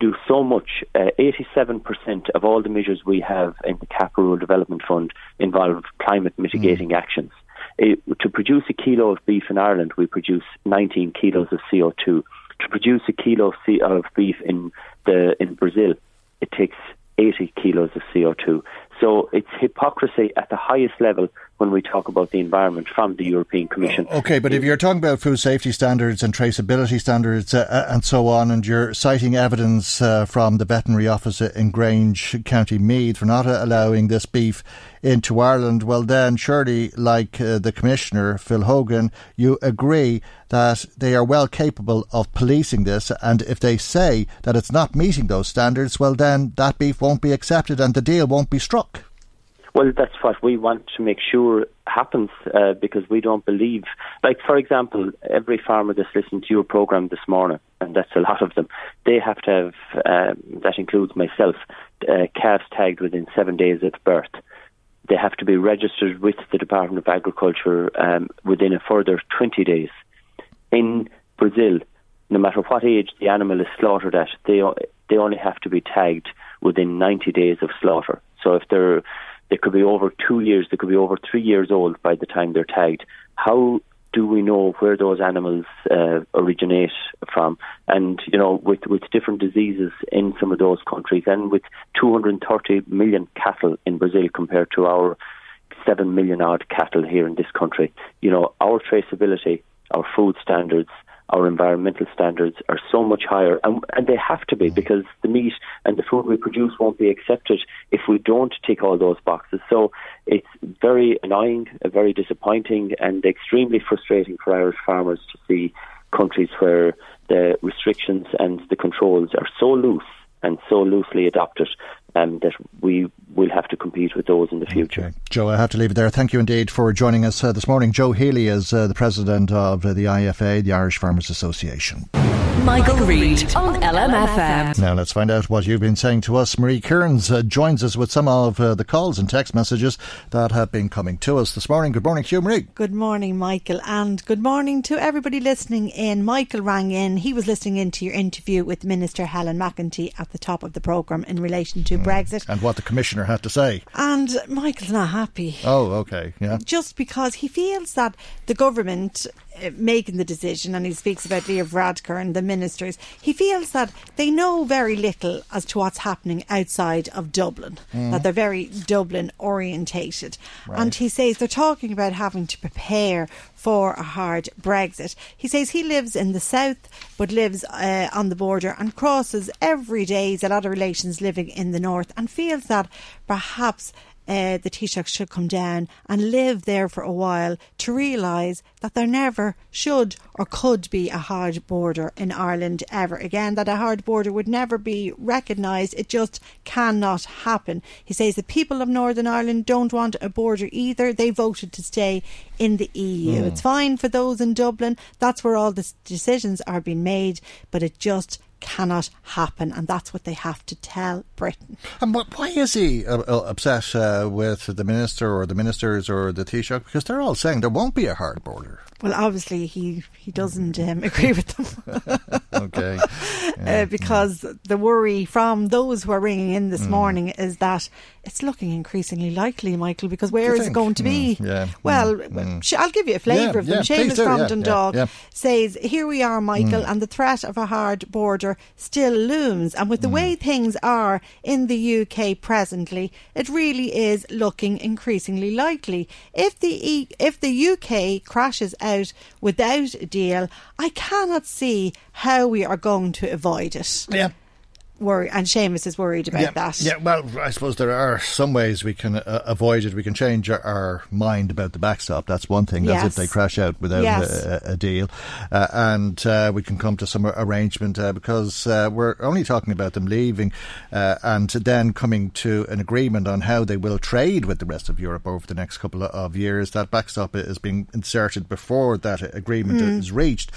do so much. Uh, eighty-seven uh, percent of all the measures we have in the CAP Rural Development Fund involve climate mitigating mm. actions. It, to produce a kilo of beef in Ireland, we produce 19 kilos of CO2 to produce a kilo of beef in the in Brazil, it takes 80 kilos of CO2. So it's hypocrisy at the highest level when we talk about the environment from the European Commission. Okay, but if you're talking about food safety standards and traceability standards uh, uh, and so on, and you're citing evidence uh, from the veterinary office in Grange, County Meath, for not allowing this beef into Ireland, well, then surely, like uh, the Commissioner, Phil Hogan, you agree that they are well capable of policing this, and if they say that it's not meeting those standards, well, then that beef won't be accepted and the deal won't be struck. Well, that's what we want to make sure happens uh, because we don't believe, like, for example, every farmer that's listened to your program this morning, and that's a lot of them, they have to have, um, that includes myself, uh, calves tagged within seven days of birth. They have to be registered with the Department of Agriculture um, within a further 20 days. In Brazil, no matter what age the animal is slaughtered at, they, they only have to be tagged within 90 days of slaughter. So if they're they could be over two years, they could be over three years old by the time they're tagged. How do we know where those animals uh, originate from? And you know, with with different diseases in some of those countries, and with 230 million cattle in Brazil compared to our seven million odd cattle here in this country, you know, our traceability, our food standards, our environmental standards are so much higher, and, and they have to be mm. because the meat and the food we produce won't be accepted if we don't tick all those boxes. So it's very annoying, very disappointing, and extremely frustrating for Irish farmers to see countries where the restrictions and the controls are so loose and so loosely adopted um, that we will have to compete with those in the future. Okay. Joe, I have to leave it there. Thank you indeed for joining us uh, this morning. Joe Healy is uh, the president of uh, the IFA, the Irish Farmers Association. Michael, Reade on LMFM. Now let's find out what you've been saying to us. Marie Kearns uh, joins us with some of uh, the calls and text messages that have been coming to us this morning. Good morning to you, Marie. Good morning, Michael, and good morning to everybody listening in. Michael rang in. He was listening in to your interview with Minister Helen McEntee at the top of the programme in relation to mm. Brexit. And what the Commissioner had to say. And Michael's not happy. Oh, okay, yeah. Just because he feels that the government making the decision, and he speaks about Leo Varadkar and the ministers, he feels that they know very little as to what's happening outside of Dublin, mm. that they're very Dublin orientated. Right. And he says they're talking about having to prepare for a hard Brexit. He says he lives in the south but lives uh, on the border and crosses every day. He's a lot of relations living in the north and feels that perhaps uh, the Taoiseach should come down and live there for a while to realise that there never should or could be a hard border in Ireland ever again, that a hard border would never be recognised. It just cannot happen. He says the people of Northern Ireland don't want a border either. They voted to stay in the EU. Mm. It's fine for those in Dublin. That's where all the decisions are being made, but it just cannot happen, and that's what they have to tell Britain. And why is he uh, uh, upset uh, with the minister or the ministers or the Taoiseach? Because they're all saying there won't be a hard border. Well, obviously he he doesn't um, agree with them. okay, uh, yeah. uh, because yeah. the worry from those who are ringing in this mm. morning is that it's looking increasingly likely, Michael. Because where is it going to be? Mm. Yeah. Well, mm. I'll give you a flavour of them. Seamus from Dundalk says, "Here we are, Michael, mm. and the threat of a hard border still looms. And with the way mm. things are in the UK presently, it really is looking increasingly likely. If the if the UK crashes out." out without a deal, I cannot see how we are going to avoid it. Yeah worry, and Seamus is worried about yeah, that. Yeah, well, I suppose there are some ways we can uh, avoid it. We can change our, our, mind about the backstop. That's one thing. That's yes. if they crash out without yes. a, a, deal, uh, and uh, we can come to some arrangement uh, because uh, we're only talking about them leaving uh, and then coming to an agreement on how they will trade with the rest of Europe over the next couple of years. That backstop is being inserted before that agreement mm. is reached.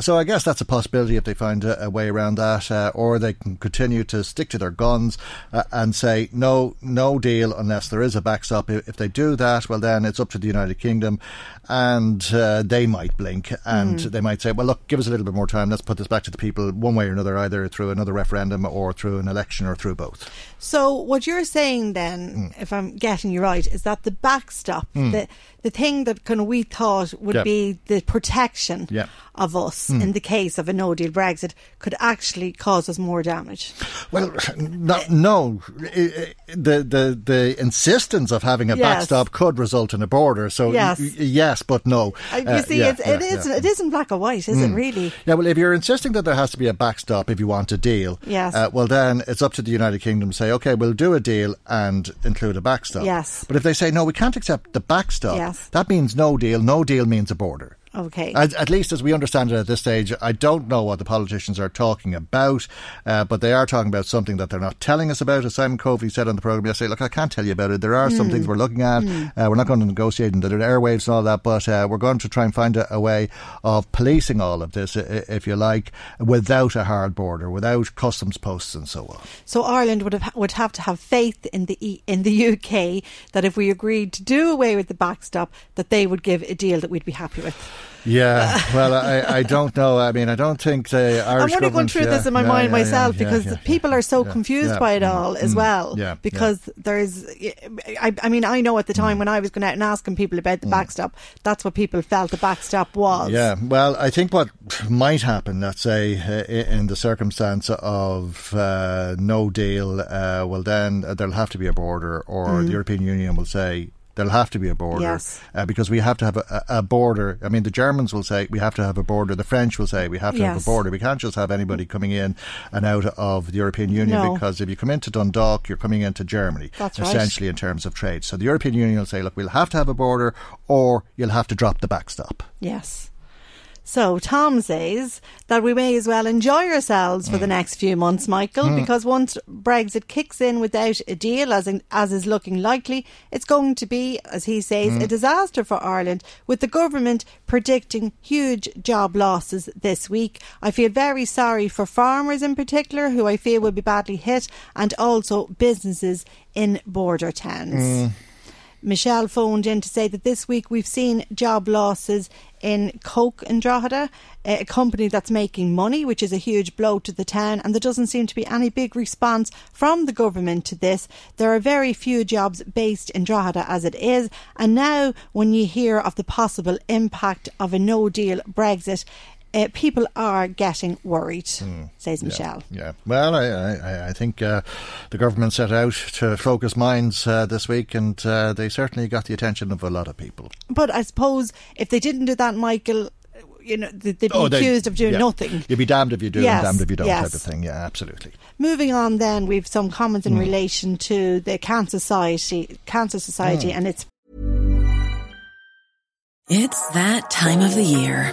so I guess that's a possibility if they find a, a way around that, or they can continue continue to stick to their guns uh, and say no, no deal unless there is a backstop. If they do that, well, then it's up to the United Kingdom, and uh, they might blink and mm. they might say, well, look, give us a little bit more time. Let's put this back to the people one way or another, either through another referendum or through an election or through both. So what you're saying then, mm. if I'm getting you right, is that the backstop, mm. the the thing that kind of we thought would yep. be the protection yep. of us mm. in the case of a no deal Brexit could actually cause us more damage. Well, no, no. the the the insistence of having a yes. backstop could result in a border. So yes, y- yes but no. Uh, you uh, see, yeah, it's, it yeah, is yeah. it isn't black or white, is mm. it really? Yeah. Well, if you're insisting that there has to be a backstop if you want a deal, yes. Uh, well, then it's up to the United Kingdom to say, okay, we'll do a deal and include a backstop. Yes. But if they say no, we can't accept the backstop. Yes. That means no deal. No deal means a border. Okay. At, at, least as we understand it at this stage, I don't know what the politicians are talking about, uh, but they are talking about something that they're not telling us about. As Simon Coveney said on the programme yesterday, look, I can't tell you about it. There are mm. some things we're looking at. Mm. Uh, we're not going to negotiate in the airwaves and all that, but uh, we're going to try and find a, a, way of policing all of this, if you like, without a hard border, without customs posts and so on. So Ireland would have would have to have faith in the in the UK that if we agreed to do away with the backstop, that they would give a deal that we'd be happy with. Yeah, well, I, I don't know. I mean, I don't think the Irish. I'm only going through yeah, this in my yeah, mind yeah, myself because people are so confused by it mm, all as mm, well. Yeah, because there's, I, I, mean, I know at the time mm. when I was going out and asking people about the mm. backstop, that's what people felt the backstop was. Yeah, well, I think what might happen, let's say, uh, in the circumstance of uh, no deal, uh, well, then there'll have to be a border, or the mm. European Union will say There'll have to be a border yes. uh, because we have to have a, a, border. I mean, the Germans will say we have to have a border. The French will say we have to yes. have a border. We can't just have anybody coming in and out of the European Union no. because if you come into Dundalk, you're coming into Germany, That's essentially right. in terms of trade. So the European Union will say, look, we'll have to have a border, or you'll have to drop the backstop. Yes. So Tom says that we may as well enjoy ourselves for mm. the next few months, Michael, mm. because once Brexit kicks in without a deal, as in, as is looking likely, it's going to be, as he says, mm. a disaster for Ireland. With the government predicting huge job losses this week, I feel very sorry for farmers in particular, who I feel will be badly hit, and also businesses in border towns. Michelle phoned in to say that this week we've seen job losses in Coke and Drogheda, a company that's making money, which is a huge blow to the town, and there doesn't seem to be any big response from the government to this. There are very few jobs based in Drogheda as it is, and now when you hear of the possible impact of a no deal Brexit, uh, people are getting worried, mm, says Michelle. Yeah, well, I, I, I think uh, the government set out to focus minds uh, this week, and uh, they certainly got the attention of a lot of people. But I suppose if they didn't do that, Michael, you know, they'd be oh, accused of doing yeah. nothing. You'd be damned if you do yes, and damned if you don't, yes. type of thing. Yeah, absolutely. Moving on, then we've some comments in mm. relation to the Cancer Society, Cancer Society, mm. and its. It's that time of the year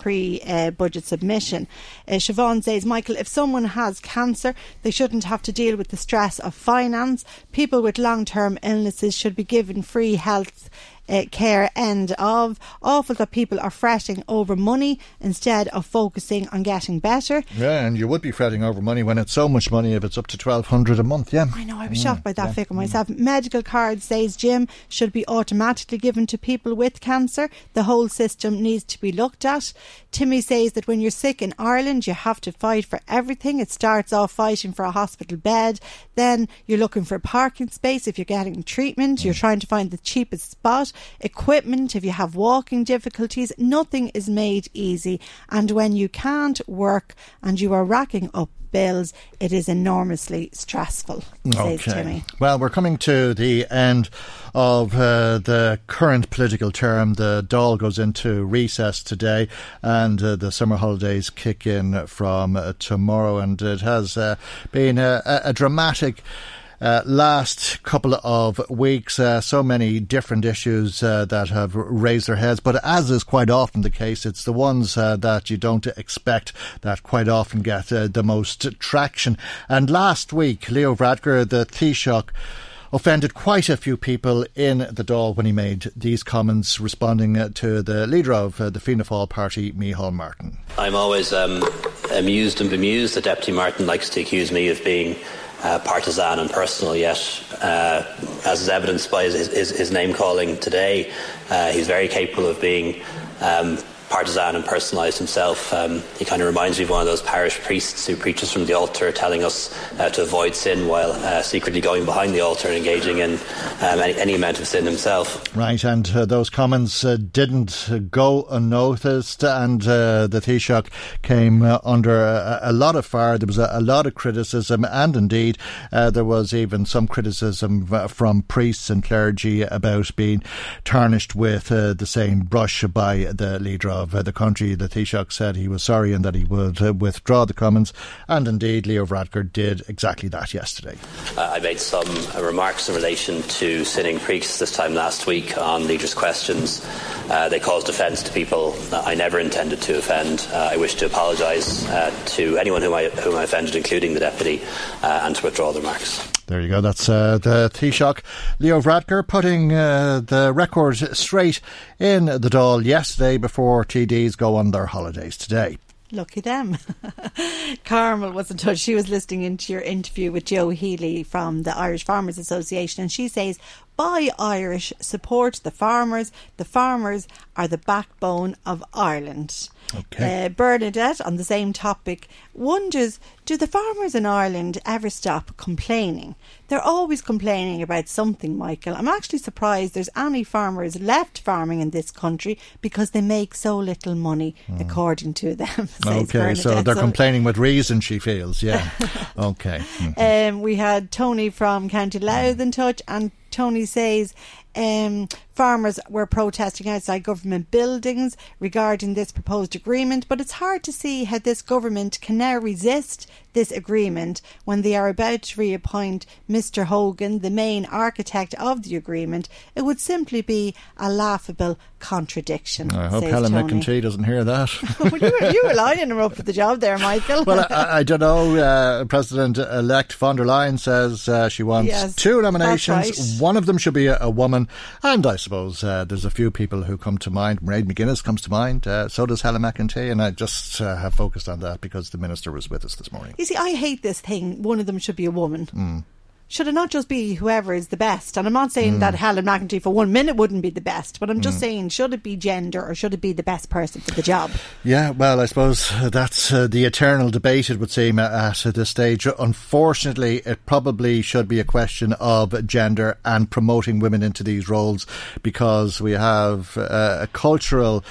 pre uh, budget submission. Uh, Siobhan says, Michael, if someone has cancer, they shouldn't have to deal with the stress of finance. People with long term illnesses should be given free health uh, care end of. Awful that people are fretting over money instead of focusing on getting better. Yeah, and you would be fretting over money when it's so much money if it's up to 1200 a month, yeah. I know, I was mm, shocked by that yeah, figure myself. Mm. Medical cards, says Jim, should be automatically given to people with cancer. The whole system needs to be looked at. Timmy says that when you're sick in Ireland, you have to fight for everything. It starts off fighting for a hospital bed, then you're looking for a parking space. If you're getting treatment, mm. you're trying to find the cheapest spot. Equipment, if you have walking difficulties, nothing is made easy. And when you can't work and you are racking up bills, it is enormously stressful, says Timmy. Well, we're coming to the end of uh, the current political term. The Dáil goes into recess today, and uh, the summer holidays kick in from uh, tomorrow. And it has uh, been a, a dramatic. Uh, last couple of weeks, uh, so many different issues uh, that have raised their heads. But as is quite often the case, it's the ones uh, that you don't expect that quite often get uh, the most traction. And last week, Leo Varadkar, the Taoiseach, offended quite a few people in the Dáil when he made these comments, responding to the leader of the Fianna Fáil party, Micheál Martin. I'm always um, amused and bemused that Deputy Martin likes to accuse me of being uh, partisan and personal, yet, uh, as is evidenced by his, his, his name calling today, uh, he's very capable of being um, partisan and personalised himself. Um, he kind of reminds me of one of those parish priests who preaches from the altar, telling us uh, to avoid sin while uh, secretly going behind the altar and engaging in um, any, any, amount of sin himself. Right, and uh, those comments uh, didn't go unnoticed, and uh, the Taoiseach came uh, under a, a, lot of fire. There was a, a lot of criticism, and indeed, there was even some criticism from priests and clergy about being tarnished with the same brush by the leader of uh, the country. The Taoiseach said he was sorry and that he would uh, withdraw the comments, and indeed Leo Varadkar did exactly that yesterday. Uh, I made some uh, remarks in relation to sinning priests this time last week on leaders' questions. Uh, they caused offence to people I never intended to offend. Uh, I wish to apologise to anyone whom I, whom I offended, including the deputy, and to withdraw the remarks. There you go. That's uh, the Taoiseach Leo Varadkar putting uh, the record straight in the Dáil yesterday before TDs go on their holidays today. Lucky them. Carmel was in touch. She was listening into your interview with Joe Healy from the Irish Farmers Association, and she says, Buy Irish, support the farmers. The farmers are the backbone of Ireland. Okay. Uh, Bernadette, on the same topic, wonders do the farmers in Ireland ever stop complaining? They're always complaining about something, Michael. I'm actually surprised there's any farmers left farming in this country because they make so little money, mm. according to them. okay, so they're so, complaining with reason, she feels, yeah. okay. Mm-hmm. Um, we had Tony from County Louth in touch, and Tony says um, farmers were protesting outside government buildings regarding this proposed agreement, but it's hard to see how this government can now resist this agreement when they are about to reappoint Mr. Hogan, the main architect of the agreement. It would simply be a laughable contradiction. I hope Helen Tony. McEntee doesn't hear that. well, you, were, you were lining her up for the job there, Michael. well, I, I, don't know. Uh, President elect von der Leyen says uh, she wants yes, two nominations. Right. One of them should be a, a woman, and I suppose uh, there's a few people who come to mind. Mairead McGuinness comes to mind. Uh, so does Helen McEntee, and I just uh, have focused on that because the minister was with us this morning. You see, I hate this thing. One of them should be a woman. Mm should it not just be whoever is the best? And I'm not saying mm. that Helen McEntee for one minute wouldn't be the best, but I'm just mm. saying should it be gender or should it be the best person for the job? Yeah, well, I suppose that's uh, the eternal debate, it would seem, at this stage. Unfortunately, it probably should be a question of gender and promoting women into these roles because we have uh, a cultural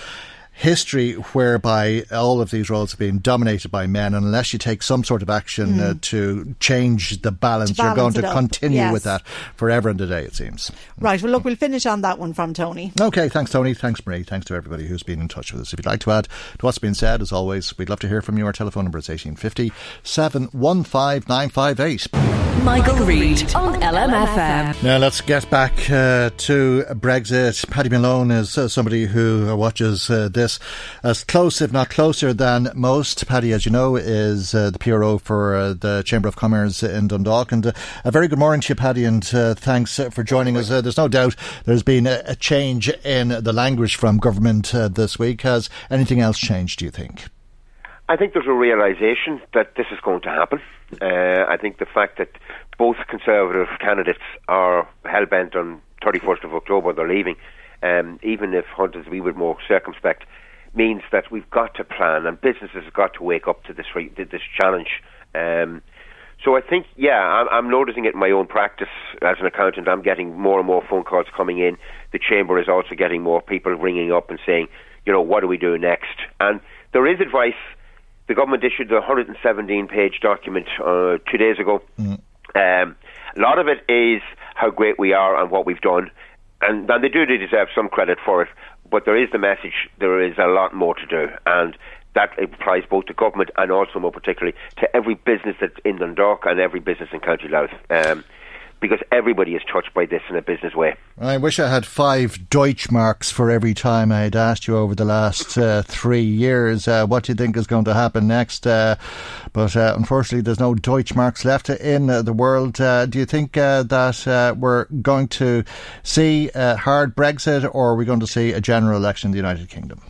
history whereby all of these roles have been dominated by men, and unless you take some sort of action mm. uh, to change the balance, balance you're going to up. continue yes. with that forever and a day, it seems. Right, well, look, we'll finish on that one from Tony. Okay, thanks, Tony. Thanks, Marie. Thanks to everybody who's been in touch with us. If you'd like to add to what's been said, as always, we'd love to hear from you. Our telephone number is 1850 715 958. Michael, Reade on LMFM. Now let's get back uh, to Brexit. Paddy Malone is uh, somebody who watches uh, this as close, if not closer, than most. Paddy, as you know, is uh, the PRO for uh, the Chamber of Commerce in Dundalk. And uh, a very good morning to you, Paddy, and thanks for joining us. there's no doubt there's been a, a, change in the language from government this week. Has anything else changed, do you think? I think there's a realization that this is going to happen. Uh, I think the fact that both Conservative candidates are hell bent on 31st of October, they're leaving, um, even if Hunt is a wee bit more circumspect, means that we've got to plan and businesses have got to wake up to this this challenge. Um, So I think, yeah, I'm, I'm noticing it in my own practice as an accountant. I'm getting more and more phone calls coming in. The chamber is also getting more people ringing up and saying, you know, what do we do next? And there is advice. The government issued a 117-page document uh, two days ago. Um, a lot of it is how great we are and what we've done, and, and they do deserve some credit for it. But there is the message: there is a lot more to do, and that applies both to government and also more particularly to every business that's in Dundalk and every business in County Louth. Um, because everybody is touched by this in a business way. I wish I had five Deutschmarks for every time I had asked you over the last uh, three years uh, what do you think is going to happen next. Uh, but uh, unfortunately, there's no Deutschmarks left in uh, the world. Uh, do you think that we're going to see a hard Brexit or are we going to see a general election in the United Kingdom?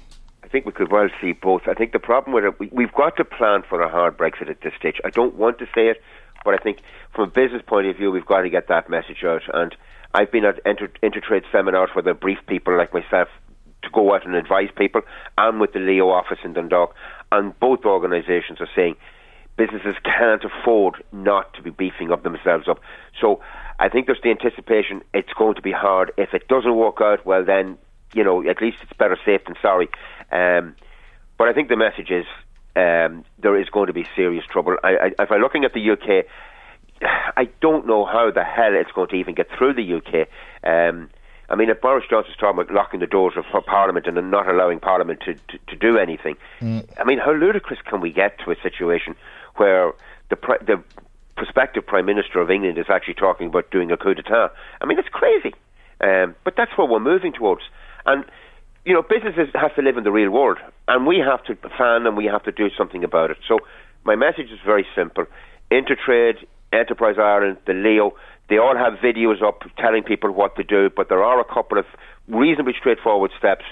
I think we could well see both. I think the problem with it, we, we've got to plan for a hard Brexit at this stage. I don't want to say it but I think from a business point of view, we've got to get that message out. And I've been at inter- intertrade seminars where they brief people like myself to go out and advise people. I'm with the Leo office in Dundalk, and both organisations are saying businesses can't afford not to be beefing up themselves up. So I think there's the anticipation it's going to be hard. If it doesn't work out, well then, you know, at least it's better safe than sorry. Um, but I think the message is um, there is going to be serious trouble. I, I, if I'm looking at the UK, I don't know how the hell it's going to even get through the UK. Um, I mean, if Boris Johnson's talking about locking the doors of Parliament and not allowing Parliament to, to, to do anything, mm. I mean, how ludicrous can we get to a situation where the the prospective Prime Minister of England is actually talking about doing a coup d'état? I mean, it's crazy. Um, but that's what we're moving towards. And you know, businesses have to live in the real world, and we have to plan and we have to do something about it. So, my message is very simple: Intertrade, Enterprise Ireland, the Leo, they all have videos up telling people what to do, but there are a couple of reasonably straightforward steps.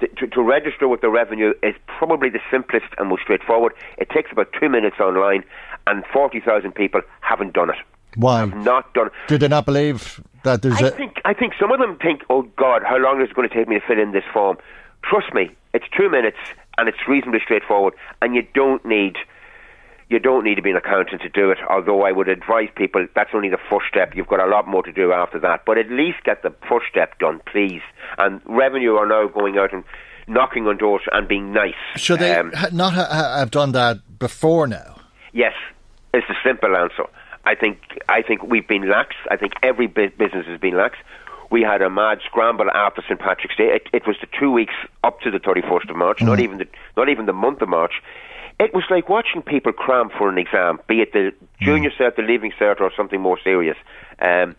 To, to, register with the revenue is probably the simplest and most straightforward. It takes about two minutes online, and 40,000 people haven't done it. Why? Have not done it. Do they not believe that there's I a. think, I think some of them think, oh God, how long is it going to take me to fill in this form? Trust me, it's two minutes and it's reasonably straightforward, and you don't need you don't need to be an accountant to do it. Although I would advise people that's only the first step. You've got a lot more to do after that. But at least get the first step done, please. And revenue are now going out and knocking on doors and being nice. Should they um, not ha- have done that before now? Yes, it's the simple answer. I think I think we've been lax. I think every business has been lax. We had a mad scramble after St Patrick's Day. It, it was the two weeks up to the 31st of March, mm. not even the not even the month of March. It was like watching people cram for an exam, be it the junior mm. cert, the leaving cert, or something more serious. Um,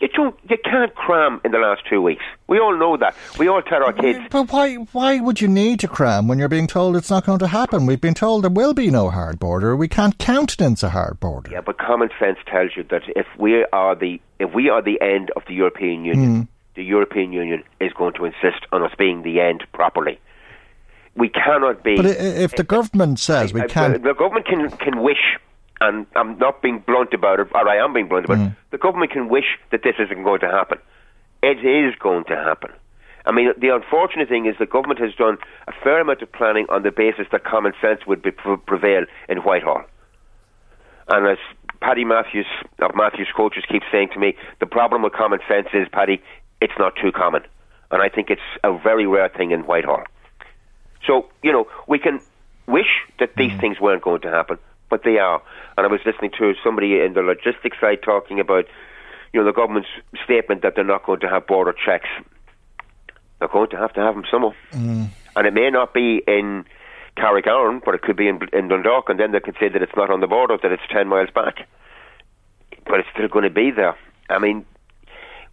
you don't, you can't cram in the last two weeks. We all know that. We all tell our kids. But why, why would you need to cram when you're being told it's not going to happen? We've been told there will be no hard border. We can't countenance a hard border. Yeah, but common sense tells you that if we are the if we are the end of the European Union, mm. the European Union is going to insist on us being the end properly. We cannot be. But if the government says we can't, the government can can wish and I'm not being blunt about it, or I am being blunt about mm. it, the government can wish that this isn't going to happen. It is going to happen. I mean, the unfortunate thing is the government has done a fair amount of planning on the basis that common sense would be, prevail in Whitehall. And as Paddy Matthews of Matthews Coaches keeps saying to me, the problem with common sense is, Paddy, it's not too common. And I think it's a very rare thing in Whitehall. So, you know, we can wish that these mm. things weren't going to happen, but they are. And I was listening to somebody in the logistics side talking about, you know, the government's statement that they're not going to have border checks. They're going to have to have them somewhere. Mm. And it may not be in Carrickcarnon, but it could be in, in Dundalk, and then they can say that it's not on the border, that it's 10 miles back. But it's still going to be there. I mean,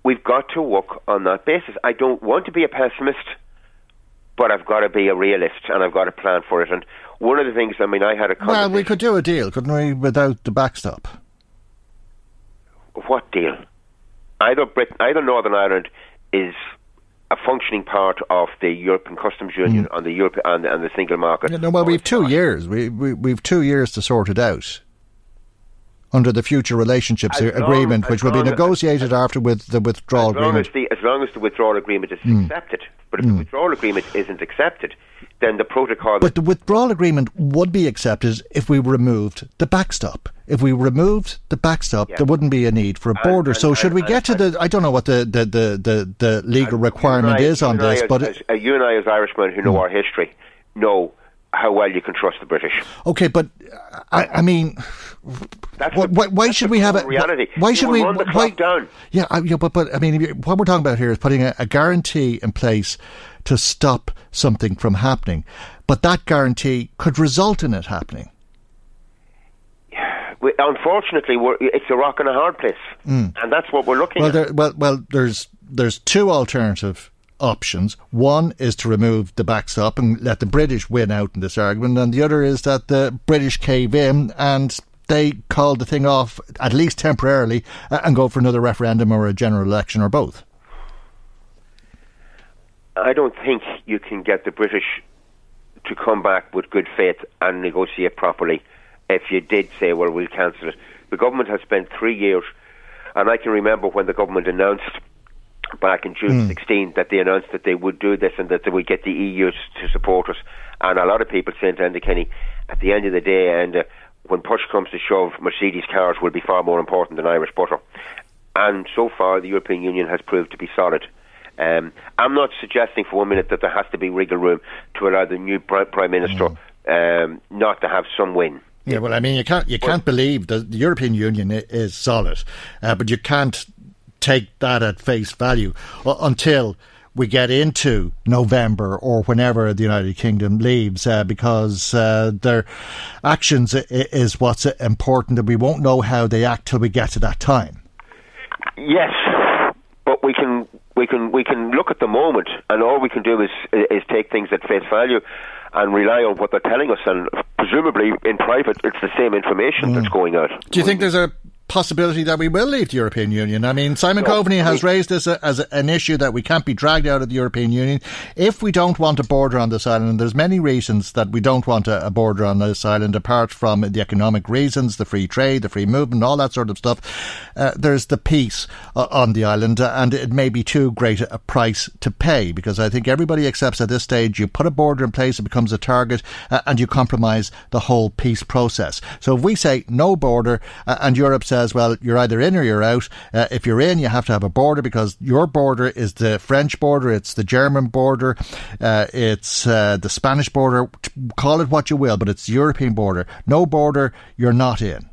we've got to work on that basis. I don't want to be a pessimist, but I've got to be a realist and I've got to plan for it. And one of the things, I mean, I had a well, we could do a deal, couldn't we, without the backstop? What deal? Either Britain, either Northern Ireland is a functioning part of the European Customs Union mm. on the Europe and, and, the single market. Yeah, no, well, we've two years. We, we we've two years to sort it out under the future relationships as agreement, long, which will be negotiated as, after with the withdrawal as agreement. As, the, as long as the withdrawal agreement is mm. accepted. But if mm. the withdrawal agreement isn't accepted, then the protocol. But the withdrawal agreement would be accepted if we removed the backstop. if we removed the backstop, Yeah. there wouldn't be a need for a border. and- so should we and- get to the? I don't know what the the the the, the legal requirement I- is on and I this, but uh, you and I, as Irishmen who know our history, know how well you can trust the British. okay. But uh, I, I mean, That's why, the- why, that's should we have a reality? Why should we run the why, down? Yeah, I, yeah, but but I mean, what we're talking about here is putting a, a guarantee in place to stop something from happening, but that guarantee could result in it happening. We, unfortunately, we're, it's a rock and a hard place, hmm. and that's what we're looking Well, at. there, well, well, there's there's two alternative options. One is to remove the backstop and let the British win out in this argument, and the other is that the British cave in and they call the thing off at least temporarily uh, and go for another referendum or a general election or both. I don't think you can get the British to come back with good faith and negotiate properly if you did say, well, we'll cancel it. The government has spent three years, and I can remember when the government announced back in June 16 that they announced that they would do this and that they would get the EU to support us. And a lot of people saying to Enda Kenny, at the end of the day, and uh, when push comes to shove, Mercedes cars will be far more important than Irish butter. And so far, the European Union has proved to be solid. Um, I'm not suggesting for one minute that there has to be wriggle room to allow the new pri- Prime Minister um, not to have some win. Yeah, well, I mean, you can't you can't believe that the European Union is solid, uh, but you can't take that at face value u- until we get into November or whenever the United Kingdom leaves, uh, because uh, their actions i- i- is what's important, and we won't know how they act till we get to that time. Yes, but we can we can we can look at the moment, and all we can do is is take things at face value and rely on what they're telling us, and presumably in private, it's the same information that's going out. Do you think there's a possibility that we will leave the European Union? I mean, Simon No, Coveney has raised this as an issue that we can't be dragged out of the European Union if we don't want a border on this island. And there's many reasons that we don't want a, a border on this island, apart from the economic reasons, the free trade, the free movement, all that sort of stuff. Uh, there's the peace uh, on the island, uh, and it may be too great a price to pay because I think everybody accepts at this stage you put a border in place, it becomes a target, uh, and you compromise the whole peace process. So if we say no border, uh, and Europe says, well, you're either in or you're out. Uh, if you're in, you have to have a border because your border is the French border, it's the German border, uh, it's uh, the Spanish border. Call it what you will, but it's the European border. No border, you're not in.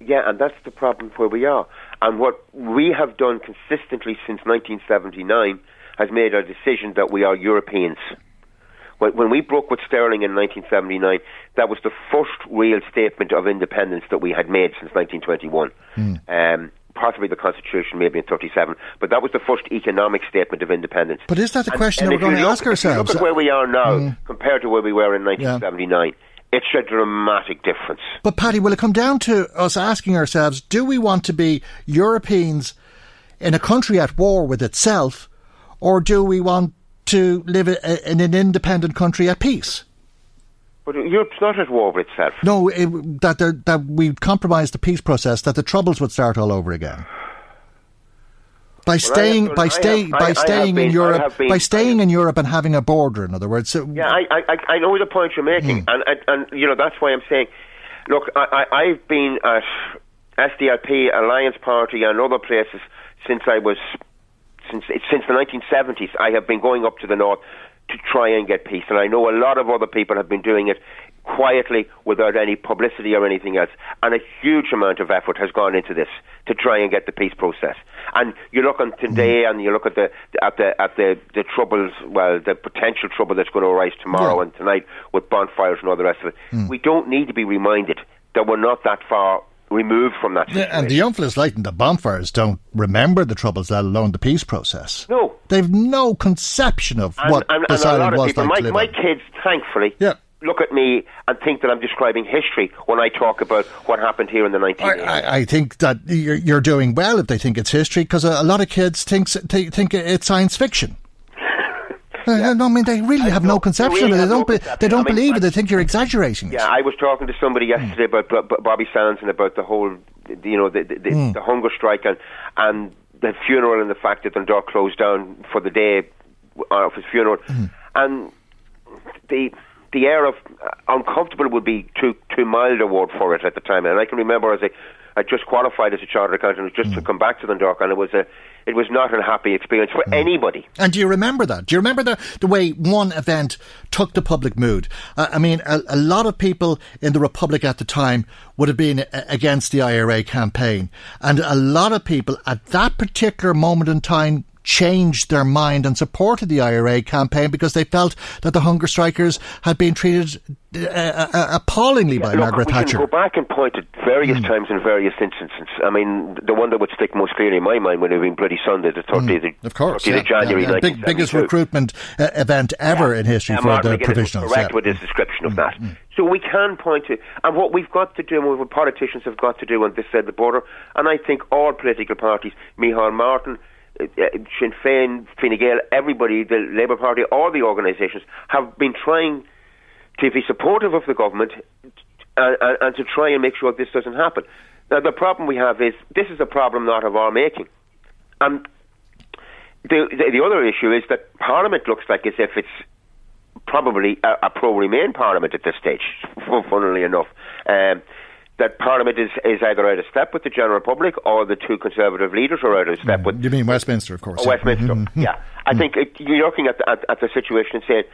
Yeah, and that's the problem where we are. And what we have done consistently since 1979 has made our decision that we are Europeans. When, when we broke with Sterling in 1979, that was the first real statement of independence that we had made since 1921. Um, possibly the Constitution, maybe in 37, but that was the first economic statement of independence. But is that the question and that we're going to look- ask if you ourselves? Look at where we are now Mm. compared to where we were in 1979. It's a dramatic difference. But Paddy, will it come down to us asking ourselves, do we want to be Europeans in a country at war with itself, or do we want to live in an independent country at peace? But Europe's not at war with itself. No, it, that there, that we compromise the peace process, that the troubles would start all over again. By Well, staying, have by staying, have- by I staying been- in Europe, been- by staying in Europe and having a border, in other words. So, Yeah, I, I, I- know the point you're making, hmm. and, and and you know that's why I'm saying, look, I, I, I've been at SDLP, Alliance Party, and other places since I was since since the 1970s. I have been going up to the north to try and get peace, and I know a lot of other people have been doing it quietly without any publicity or anything else. And a huge amount of effort has gone into this to try and get the peace process. And you look on today, mm-hmm. and you look at the at the at the the troubles, well, the potential trouble that's going to arise tomorrow Yeah. and tonight with bonfires and all the rest of it. Hmm. We don't need to be reminded that we're not that far removed from that. Yeah, and the fellas lighting the bonfires don't remember the troubles, let alone the peace process. No. They've no conception of and, what and, this and a island lot of was people, like my, my kids, thankfully, Yeah. look at me and think that I'm describing history when I talk about what happened here in the 1980s. I, I think that you're, you're doing well if they think it's history, because a, a lot of kids thinks, they think it's science fiction. Uh, no, I mean they really have no conception really of. They have no don't. be, conception. they don't believe it. They think you're exaggerating it. Yeah, I was talking to somebody Hmm. yesterday about B- B- Bobby Sands and about the whole, you know, the the, the, Hmm. the hunger strike and and the funeral and the fact that the Dundalk closed down for the day uh, of his funeral, Hmm. and the the air of uh, uncomfortable would be too too mild a word for it at the time. And I can remember as I I just qualified as a chartered accountant just mm. to come back to Dundalk, and it was a it was not a happy experience for mm. anybody. And do you remember that? Do you remember the the way one event took the public mood? Uh, I mean, a, a, lot of people in the Republic at the time would have been against the IRA campaign, and a lot of people at that particular moment in time changed their mind and supported the IRA campaign because they felt that the hunger strikers had been treated uh, uh, uh appallingly by Look, Margaret we Thatcher. Can go back and point at various mm. times in various instances. I mean, the one that would stick most clearly in my mind would have been Bloody Sunday, the 30th mm. of course, yeah, January yeah, yeah. Big, biggest recruitment uh, event ever in history for Martin the provisionals. Correct with his description of mm. that. Mm. So we can point to, and what we've got to do, and what politicians have got to do on this side of the border, and I think all political parties, Micheál Martin, Sinn Féin, Fine Gael, everybody, the Labour Party, all the organisations have been trying to be supportive of the government and, and, and, to try and make sure this doesn't happen. Now, the problem we have is this is a problem not of our making. And the, the, the other issue is that Parliament looks like as if it's probably a, a pro Remain Parliament at this stage, funnily enough. Um, that Parliament is, is either out of step with the general public or the two Conservative leaders are out of step mm. with. You mean Westminster, of course. Westminster, mm-hmm. yeah. I mm. think it, you're looking at the, at, at, the situation and saying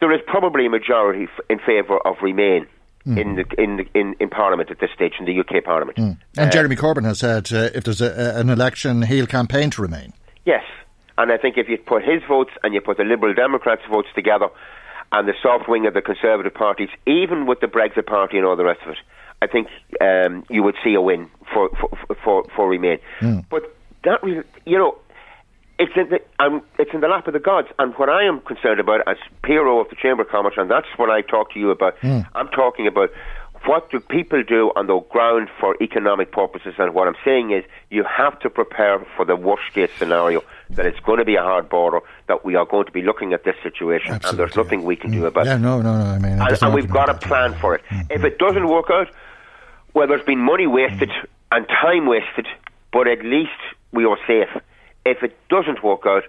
there is probably a majority f- in favour of Remain. Mm. In, the, in, the, in in Parliament at this stage, in the UK Parliament, mm. and uh, Jeremy Corbyn has said uh, if there's a, an election, he'll campaign to remain. Yes, and I think if you put his votes and you put the Liberal Democrats' votes together, and the soft wing of the Conservative parties, even with the Brexit Party and all the rest of it, I think um, you would see a win for for for, for Remain. Mm. But that you know, it's in the um, it's in the lap of the gods. And what I am concerned about as PRO of the Chamber of Commerce, and that's what I talk to you about. Mm. I'm talking about what do people do on the ground for economic purposes? And what I'm saying is you have to prepare for the worst case scenario that it's going to be a hard border, that we are going to be looking at this situation, Absolutely. and there's nothing we can mm. do about yeah, it. no, no, no. I mean, and, and we've got a plan for it. Mm. If it doesn't work out, well, there's been money wasted and time wasted, but at least we are safe. If it doesn't work out,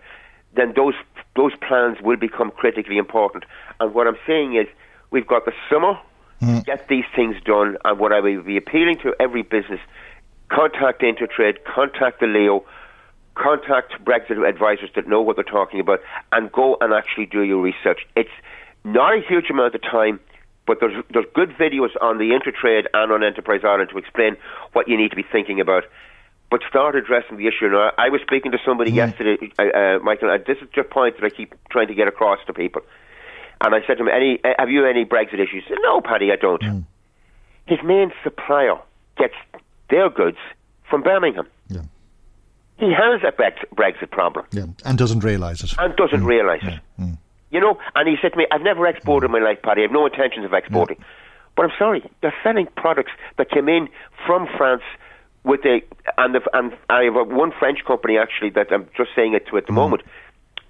then those those plans will become critically important. And what I'm saying is, we've got the summer mm. get these things done. And what I will be appealing to every business: contact Intertrade, contact the Leo, contact Brexit advisors that know what they're talking about, and go and actually do your research. It's not a huge amount of time but there's there's good videos on the Intertrade and on Enterprise Ireland to explain what you need to be thinking about. But start addressing the issue. Now, I was speaking to somebody mm. yesterday, uh, uh, Michael, and this is the point that I keep trying to get across to people. And I said to him, "Any? Uh, have you any Brexit issues?" Said, "No, Paddy, I don't." Mm. His main supplier gets their goods from Birmingham. Yeah. He has a Brexit problem. Yeah, and doesn't realise it. And doesn't mm. realise it. Mm. You know, and he said to me, I've never exported in my life, Paddy. I have no intentions of exporting. But I'm sorry, they're selling products that came in from France with a, and, the, and I have a, one French company actually that I'm just saying it to at the mm. moment.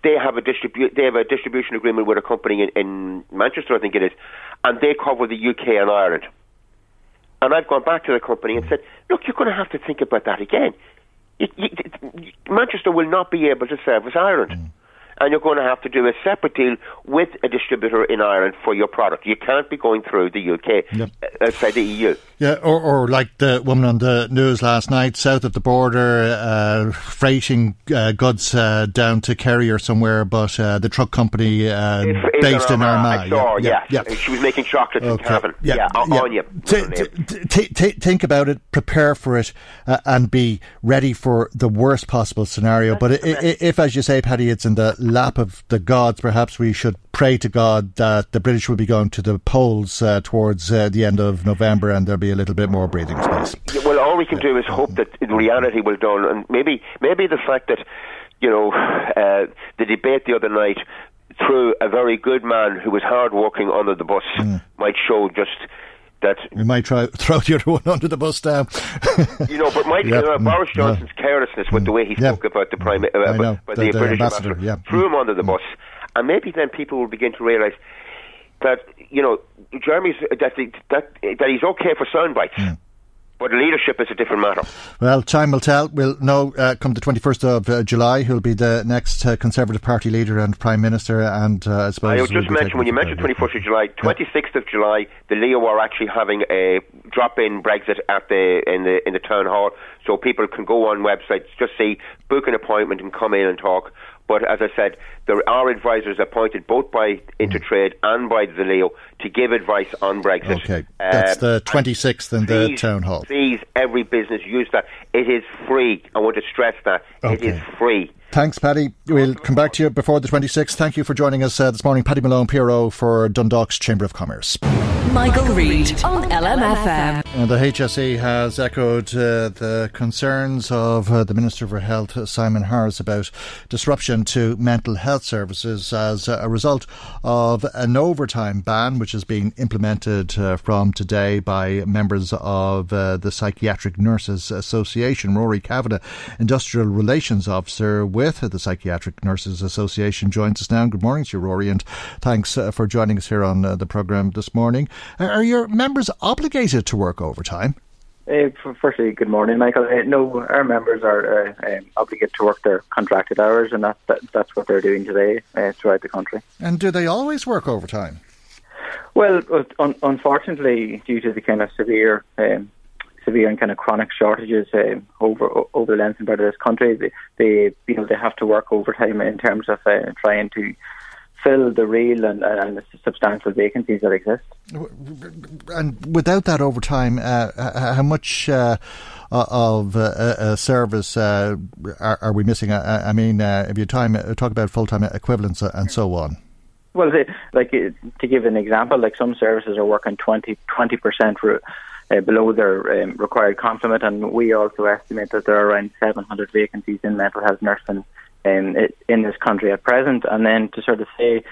They have a distribu- they have a distribution agreement with a company in, in Manchester, I think it is, and they cover the UK and Ireland. And I've gone back to the company and said, look, you're going to have to think about that again. You, you, Manchester will not be able to service Ireland. Mm and you're going to have to do a separate deal with a distributor in Ireland for your product. You can't be going through the UK yep. Uh, outside the EU. Yeah, or, or like the woman on the news last night, south of the border, uh, freighting uh, goods uh, down to Kerry or somewhere, but uh, the truck company uh, based in Armagh. Saw, yeah, yeah, yeah, She was making chocolates okay. in Cavan. Yeah, yeah, on, you. T- t- think about it, prepare for it, and be ready for the worst possible scenario. That's but if, as you say, Paddy, it's in the lap of the gods, perhaps we should pray to God that the British will be going to the polls uh, towards uh, the end of November and there'll be a little bit more breathing space. Well, all we can do is hope that reality will dawn, and maybe maybe the fact that you know uh, the debate the other night through a very good man who was hard working under the bus mm. might show just that we might try throw the other one under the bus now. you know, but Mike, yep. uh, Boris Johnson's yeah. carelessness with the way he spoke yep. about the prime, uh, about, about the, the, the, British ambassador, ambassador yeah. threw him under the mm. bus, and maybe then people will begin to realise that you know Jeremy's that that that he's okay for sound bites. But leadership is a different matter. Well, time will tell. We'll know uh, come the 21st of uh, July who'll be the next uh, Conservative Party leader and Prime Minister. And uh, I suppose. I would just mention when you mentioned 21st of July, 26th of July, the Leo are actually having a drop in Brexit at the in the in the town hall. So people can go on websites, just see, book an appointment and come in and talk. But as I said, there are advisors appointed both by Intertrade and by the Leo to give advice on Brexit. Okay, that's Uh, the 26th in the please, town hall. Please, every business use that. It is free. I want to stress that. It is free. Thanks, Paddy. We'll come back to you before the 26th. Thank you for joining us uh, this morning. Paddy Malone, PRO for Dundalk's Chamber of Commerce. Michael Reade on LMFM. The HSE has echoed uh, the concerns of uh, the Minister for Health, Simon Harris, about disruption to mental health services as a result of an overtime ban, which is being implemented uh, from today by members of uh, the Psychiatric Nurses Association. Rory Kavanagh, Industrial Relations Officer with the Psychiatric Nurses Association, joins us now. Good morning to you, Rory, and thanks uh, for joining us here on uh, the programme this morning. Are your members obligated to work overtime? Uh, firstly, good morning, Michael. Uh, no, our members are uh, um, obligated to work their contracted hours, and that, that that's what they're doing today uh, throughout the country. And do they always work overtime? Well, uh, un- unfortunately, due to the kind of severe, um, severe and kind of chronic shortages um, over over the length and breadth of this country, they, they you know they have to work overtime in terms of uh, trying to fill the real and, and substantial vacancies that exist. And without that overtime, uh, how much uh, of uh, a service uh, are, are we missing? I, I mean, uh, if you time talk about full time equivalents and so on. Well, like uh, to give an example, like some services are working 20 percent uh, below their um, required complement, and we also estimate that there are around 700 vacancies in mental health nursing um, in this country at present. And then to sort of say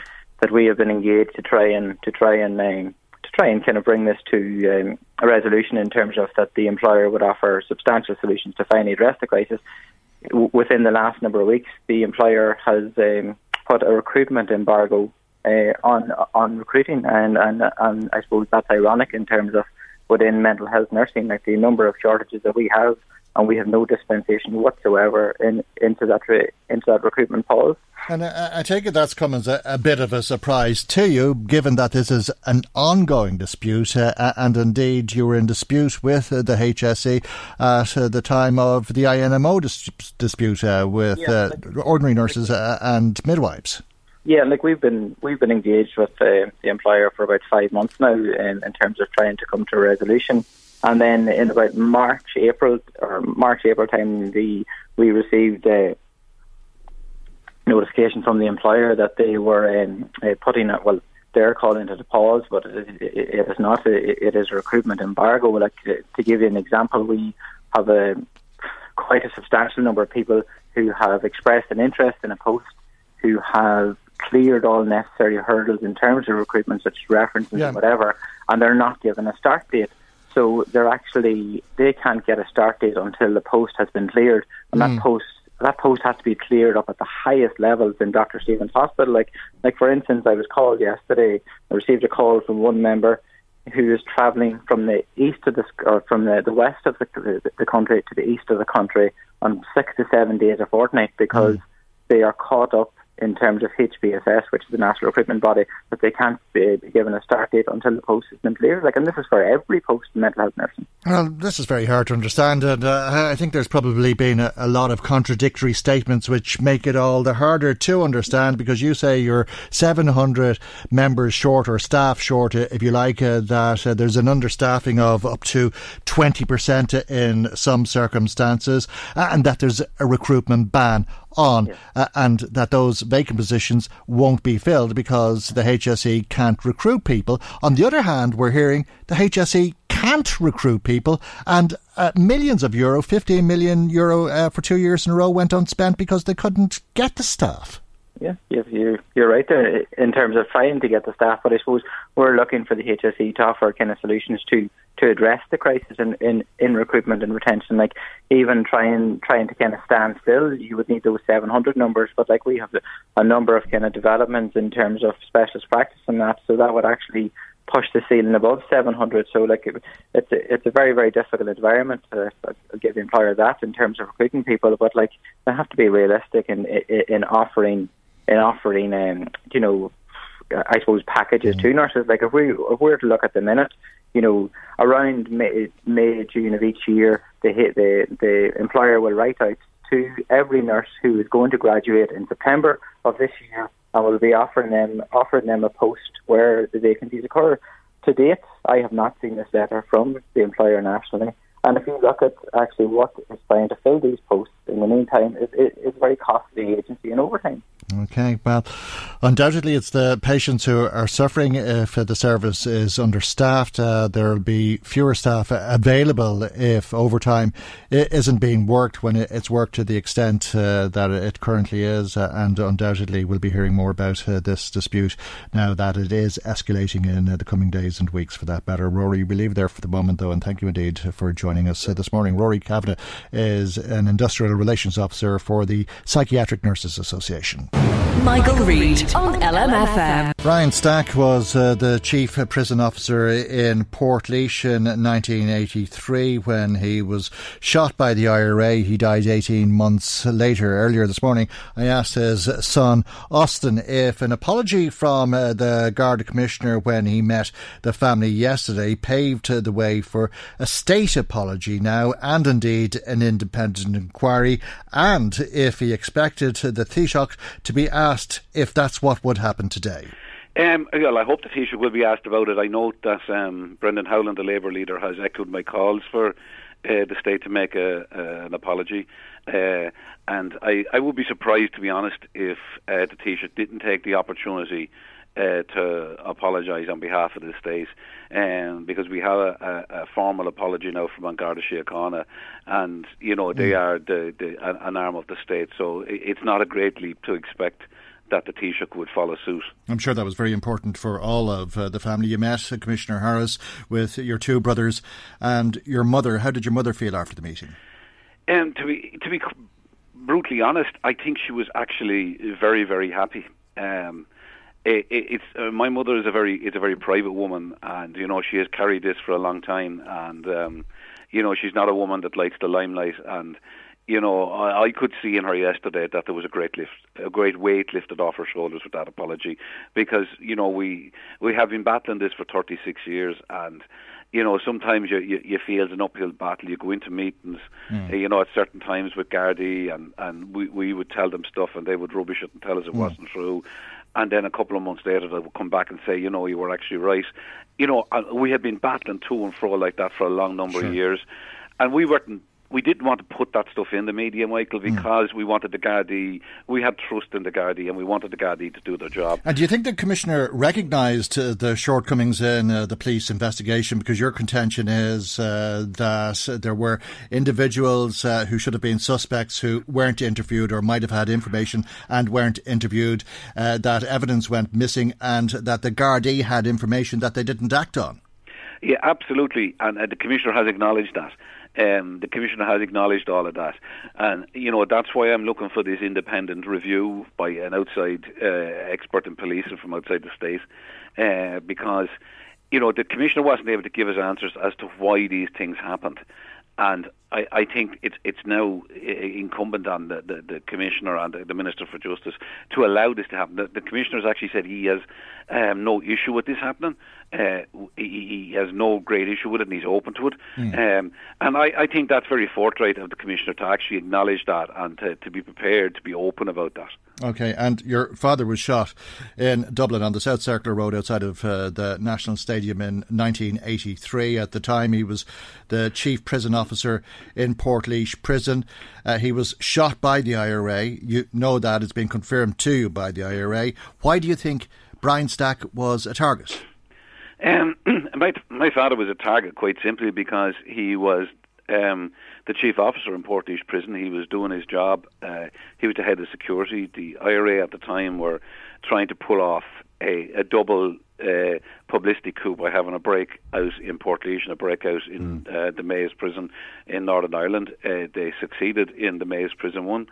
that we have been engaged to try and to try and um, to try and kind of bring this to um, a resolution in terms of that the employer would offer substantial solutions to finally address the crisis. Within the last number of weeks, the employer has um, put a recruitment embargo uh, on on recruiting, and, and and I suppose that's ironic in terms of within mental health nursing, like the number of shortages that we have, and we have no dispensation whatsoever in into that re- into that recruitment pause. And I, I take it that's come as a, a bit of a surprise to you, given that this is an ongoing dispute, uh, and indeed you were in dispute with uh, the HSE at uh, the time of the INMO dis- dispute uh, with Yeah, uh, ordinary nurses uh, and midwives. Yeah, like we've been we've been engaged with uh, the employer for about five months now in, in terms of trying to come to a resolution. And then in about March, April or March, April time, the we received a notification from the employer that they were um, uh, putting it. Well, they're calling it a pause, but it, it, it is not. It, it is a recruitment embargo. Like to give you an example, we have a quite a substantial number of people who have expressed an interest in a post, who have cleared all necessary hurdles in terms of recruitment, such as references Yeah. and whatever, and they're not given a start date. So they're actually they can't get a start date until the post has been cleared, and Mm. that post that post has to be cleared up at the highest levels in Dr. Steevens Hospital. Like like for instance, I was called yesterday. I received a call from one member who is travelling from the east of the or from the, the west of the, the the country to the east of the country on six to seven days a fortnight because they are caught up in terms of HBSS, which is the national recruitment body, that they can't be, given a start date until the post has been cleared. Like, and this is for every post in mental health nursing. Well, this is very hard to understand, and uh, I think there's probably been a, a lot of contradictory statements which make it all the harder to understand because you say you're 700 members short or staff short, uh, if you like, uh, that uh, there's an understaffing of up to 20% in some circumstances, and that there's a recruitment ban on, uh, and that those vacant positions won't be filled because the HSE can't recruit people. On the other hand, we're hearing the HSE can't recruit people, and uh, millions of euro, 15 million euro uh, for two years in a row, went unspent because they couldn't get the staff. Yeah, you- you're, you're right there in terms of trying to get the staff, but I suppose we're looking for the HSE to offer kind of solutions to to address the crisis in, in, in recruitment and retention. Like even trying trying to kind of stand still, you would need those 700 numbers, but like we have a number of kind of developments in terms of specialist practice and that, so that would actually push the ceiling above 700. So like it, it's a, it's a very very difficult environment. To, give the employer that in terms of recruiting people, but like they have to be realistic in in, in offering in offering um, you know I suppose packages to nurses. Like if we if we were to look at the minute, you know, around May, May June of each year, the the the employer will write out to every nurse who is going to graduate in September of this year, and will be offering them offering them a post where the vacancies occur. To date, I have not seen this letter from the employer nationally. And if you look at actually what is trying to fill these posts in the meantime, it, it, it's very costly agency and overtime. Okay, well, undoubtedly it's the patients who are suffering if the service is understaffed. Uh, there will be fewer staff available if overtime isn't being worked when it's worked to the extent uh, that it currently is. Uh, and undoubtedly we'll be hearing more about uh, this dispute now that it is escalating in uh, the coming days and weeks for that matter. Rory, we leave there for the moment though, and thank you indeed for joining us uh, this morning. Rory Kavanagh is an industrial relations officer for the Psychiatric Nurses Association. Michael, Reade on LMFM. Brian Stack was uh, the chief prison officer in Portlaoise in 1983 when he was shot by the IRA. He died 18 months later. Earlier this morning, I asked his son Austin if an apology from uh, the Garda Commissioner when he met the family yesterday paved the way for a state apology now and indeed an independent inquiry and if he expected the Taoiseach to be asked if that's what would happen today. Um, well, I hope the Taoiseach will be asked about it. I note that um, Brendan Howlin, the Labour leader, has echoed my calls for uh, the state to make a, uh, an apology. Uh, and I, I would be surprised, to be honest, if uh, the Taoiseach didn't take the opportunity uh, to apologise on behalf of the state, um, because we have a, a, a formal apology now from An Garda Síochána, and you know they mm. are the, the, an arm of the state, so it's not a great leap to expect that the Taoiseach would follow suit. I'm sure that was very important for all of uh, the family. You met uh, Commissioner Harris with your two brothers and your mother. How did your mother feel after the meeting? Um, to be to be brutally honest, I think she was actually very very happy. Um, it, it, it's uh, my mother is a very is a very private woman, and you know she has carried this for a long time, and um, you know she's not a woman that likes the limelight, and you know I, I could see in her yesterday that there was a great lift, a great weight lifted off her shoulders with that apology, because you know we we have been battling this for 36 years, and you know, sometimes you, you, you feel it's an uphill battle. You go into meetings, mm. you know, at certain times with Gardaí, and, and we, we would tell them stuff and they would rubbish it and tell us it mm. wasn't true and then a couple of months later they would come back and say, you know, you were actually right. You know, we had been battling to and fro like that for a long number sure. of years, and we weren't we didn't want to put that stuff in the media, Michael, hmm. because mm. we wanted the Gardaí, we had trust in the Gardaí, and we wanted the Gardaí to do their job. And do you think the Commissioner recognised uh, the shortcomings in uh, the police investigation? Because your contention is uh, that there were individuals uh, who should have been suspects who weren't interviewed or might have had information and weren't interviewed, uh, that evidence went missing, and that the Gardaí had information that they didn't act on. Yeah, absolutely, and uh, the Commissioner has acknowledged that. Um, the commissioner has acknowledged all of that, and you know that's why I'm looking for this independent review by an outside uh, expert in police and from outside the state, uh, because you know the commissioner wasn't able to give us answers as to why these things happened, and I, I think it's it's now incumbent on the, the, the commissioner and the, the, minister for justice to allow this to happen. The, the commissioner has actually said he has um, no issue with this happening. Uh, he, he, has no great issue with it, and he's open to it. Mm. Um, and I, I, think that's very forthright of the commissioner to actually acknowledge that and to, to be prepared to be open about that. Okay, and your father was shot in Dublin on the South Circular Road outside of uh, the National Stadium in 1983. At the time, he was the chief prison officer in Portlaoise Prison. Uh, he was shot by the IRA. You know that it's been confirmed to you by the IRA. Why do you think Brian Stack was a target? Um, my my father was a target quite simply because he was um, the chief officer in Portlaoise Prison. He was doing his job. Uh, he was the head of security. The IRA at the time were trying to pull off a, a double uh, publicity coup by having a break out in Portlaoise and a breakout in mm. uh, the Maze prison in Northern Ireland. Uh, they succeeded in the Maze prison one.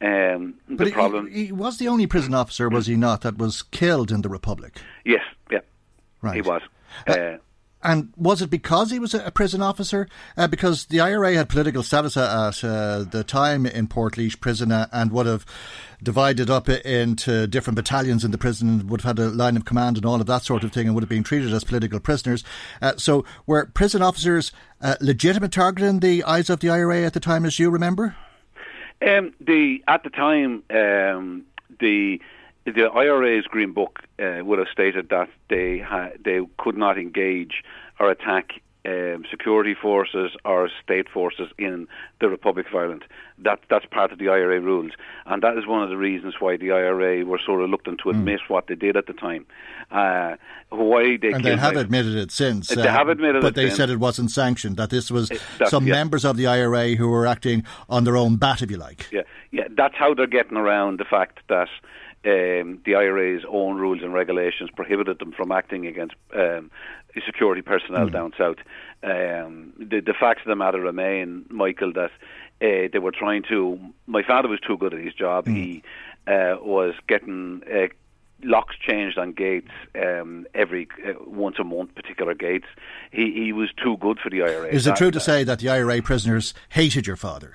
Um, but the problem he, he, was the only prison officer, was he not, that was killed in the Republic? Yes, yeah, right. he was. Uh, and was it because he was a prison officer? Uh, because the IRA had political status at uh, the time in Portlaoise prison uh, and would have divided up into different battalions in the prison, would have had a line of command and all of that sort of thing, and would have been treated as political prisoners. Uh, so, were prison officers uh, legitimate target in the eyes of the IRA at the time, as you remember? Um, the at the time, um, the the IRA's Green Book uh, would have stated that they ha- they could not engage or attack um, security forces or state forces in the Republic of Ireland. That that's part of the IRA rules, and that is one of the reasons why the IRA were so reluctant to admit mm. what they did at the time. Uh, why they and they have admitted it since. They uh, have admitted but it, they said it wasn't sanctioned. That this was some yeah. members of the IRA who were acting on their own bat, if you like. Yeah, yeah. That's how they're getting around the fact that um, the IRA's own rules and regulations prohibited them from acting against um, security personnel mm. down south. Um, the, the facts of the matter remain, Michael, that uh, they were trying to. My father was too good at his job. Mm. He uh, was getting. Uh, locks changed on gates um, every uh, once a month, particular gates. He he was too good for the IRA. Is it true to say that the IRA prisoners hated your father?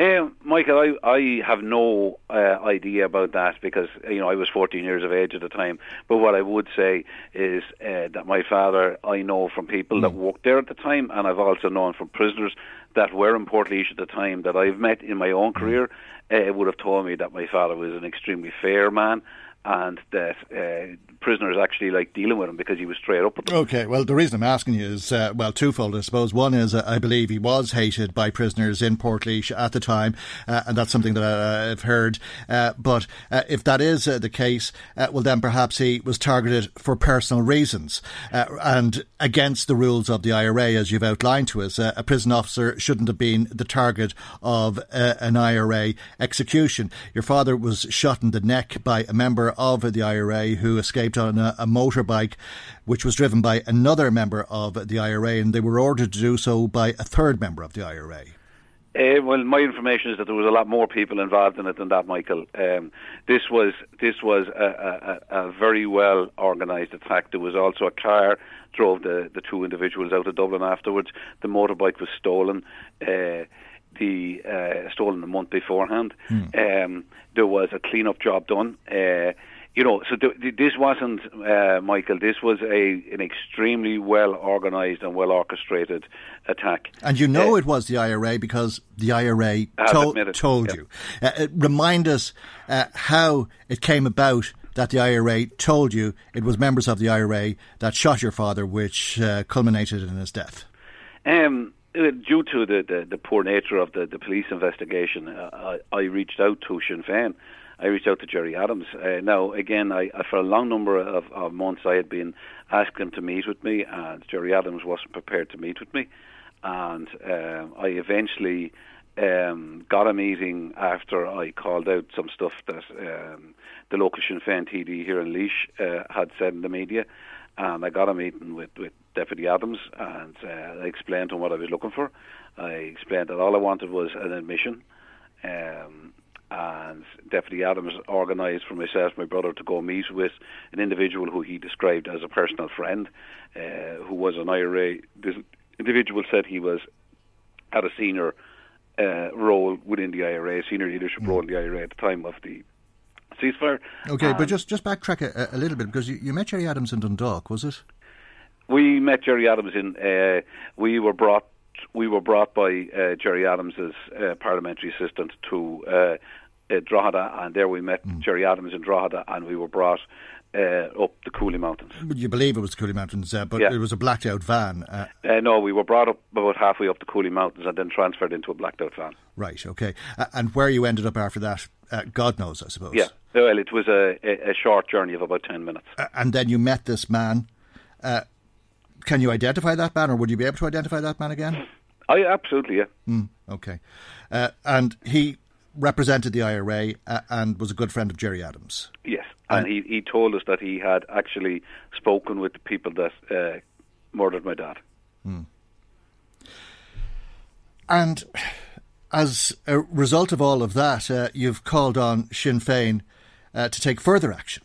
Um, Michael, I, I have no uh, idea about that because you know I was 14 years of age at the time. But what I would say is uh, that my father, I know from people mm. that worked there at the time, and I've also known from prisoners that were in Portlaoise at the time that I've met in my own mm. career, uh, would have told me that my father was an extremely fair man and that uh, prisoners actually like dealing with him because he was straight up with them. Okay, well, the reason I'm asking you is, uh, well, twofold, I suppose. One is, uh, I believe he was hated by prisoners in Portlaoise at the time, uh, and that's something that uh, I've heard. Uh, but uh, if that is the case, well, then perhaps he was targeted for personal reasons and against the rules of the IRA, as you've outlined to us. a prison officer shouldn't have been the target of an IRA execution. Your father was shot in the neck by a member of the IRA who escaped on a, a motorbike which was driven by another member of the IRA, and they were ordered to do so by a third member of the IRA. Uh, well, my information is that there was a lot more people involved in it than that, Michael. Um, this was this was a, a, a very well organised attack. There was also a car drove the, the two individuals out of Dublin afterwards. The motorbike was stolen. Uh, the uh, stolen a month beforehand. Hmm. Um, there was a clean-up job done. Uh, you know, so th- this wasn't uh, Michael. This was a an extremely well organised and well orchestrated attack. And you know uh, it was the IRA because the IRA to- told yeah. you. Uh, remind us uh, how it came about that the IRA told you it was members of the IRA that shot your father, which uh, culminated in his death. Um, uh, due to the, the, the, poor nature of the, the police investigation, uh, I, I, reached out to Sinn Féin. I reached out to Gerry Adams. Uh, now, again, I, for a long number of, of, months, I had been asking him to meet with me, and Gerry Adams wasn't prepared to meet with me. And uh, I eventually um, got a meeting after I called out some stuff that um, the local Sinn Féin TD here in Laois uh, had said in the media. And I got a meeting with, with Deputy Adams, and uh, I explained to him what I was looking for. I explained that all I wanted was an admission. Um, and Deputy Adams organised for myself, my brother, to go meet with an individual who he described as a personal friend, uh, who was an IRA. This individual said he was had a senior uh, role within the IRA, senior leadership role in the IRA at the time of the ceasefire. Okay, but just just backtrack a, a little bit because you, you met Gerry Adams in Dundalk, was it? We met Gerry Adams in. Uh, we were brought. We were brought by uh, Gerry Adams as uh, parliamentary assistant to uh, uh, Drogheda, and there we met mm. Gerry Adams in Drogheda, and we were brought uh, up the Cooley Mountains. You believe it was the Cooley Mountains, uh, but yeah. it was a blacked out van. Uh, uh, no, we were brought up about halfway up the Cooley Mountains and then transferred into a blacked out van. Right, okay. Uh, and where you ended up after that, uh, God knows, I suppose. Yeah, well, it was a, a, a, short journey of about 10 minutes. and then you met this man can you identify that man, or would you be able to identify that man again? I absolutely, yeah. Mm, okay, uh, and he represented the IRA uh, and was a good friend of Gerry Adams. Yes, and, and he, he told us that he had actually spoken with the people that uh, murdered my dad. Mm. And as a result of all of that, uh, you've called on Sinn Féin uh, to take further action.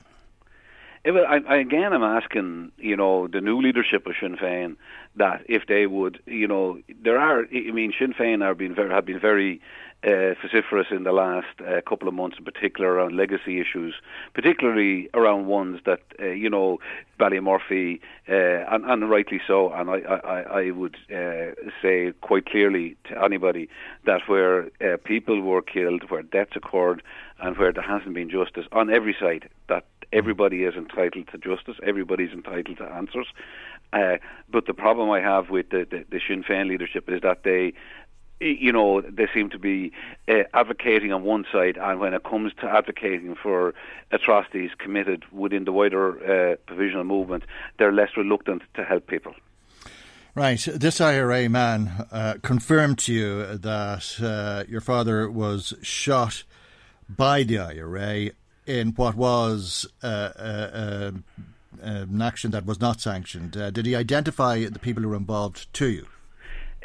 I, I, again, I'm asking, you know, the new leadership of Sinn Féin that if they would, you know, there are. I mean, Sinn Féin are being very, have been very uh, vociferous in the last uh, couple of months, in particular around legacy issues, particularly around ones that uh, you know Ballymurphy, uh, and, and rightly so. And I, I, I would uh, say quite clearly to anybody that where uh, people were killed, where deaths occurred, and where there hasn't been justice on every side, that everybody is entitled to justice, everybody's entitled to answers. Uh, but the problem I have with the, the, the Sinn Féin leadership is that they you know, they seem to be uh, advocating on one side, and when it comes to advocating for atrocities committed within the wider uh, provisional movement, they're less reluctant to help people. Right. This IRA man uh, confirmed to you that uh, your father was shot by the IRA in what was uh, uh, an action that was not sanctioned. did he identify the people who were involved to you?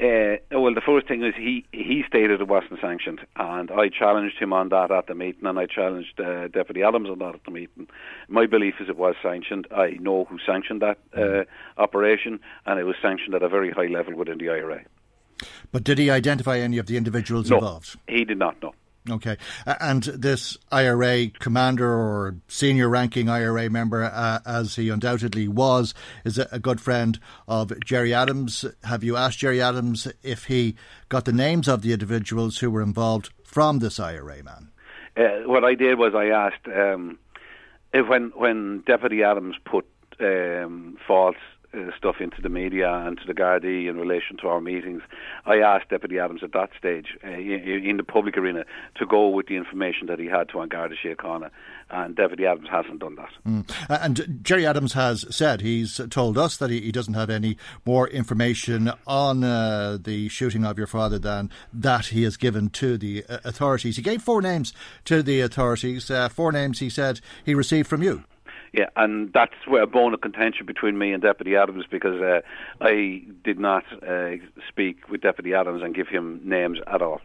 Uh, well, the first thing is he he stated it wasn't sanctioned, and I challenged him on that at the meeting, and I challenged uh, Deputy Adams on that at the meeting. My belief is it was sanctioned. I know who sanctioned that uh, operation, and it was sanctioned at a very high level within the IRA. But did he identify any of the individuals no, involved? He did not know. Okay. And this IRA commander or senior ranking IRA member, uh, as he undoubtedly was, is a, good friend of Gerry Adams. Have you asked Gerry Adams if he got the names of the individuals who were involved from this IRA man? Uh, what I did was I asked um, when when Deputy Adams put um, false uh, stuff into the media and to the Gardaí in relation to our meetings. I asked Deputy Adams at that stage uh, in, in, the public arena to go with the information that he had to An Garda Síochána, and Deputy Adams hasn't done that. Mm. And Gerry Adams has said he's told us that he, he doesn't have any more information on uh, the shooting of your father than that he has given to the uh, authorities. He gave four names to the authorities, uh, four names he said he received from you. Yeah, and that's where a bone of contention between me and Deputy Adams because uh, I did not uh, speak with Deputy Adams and give him names at all.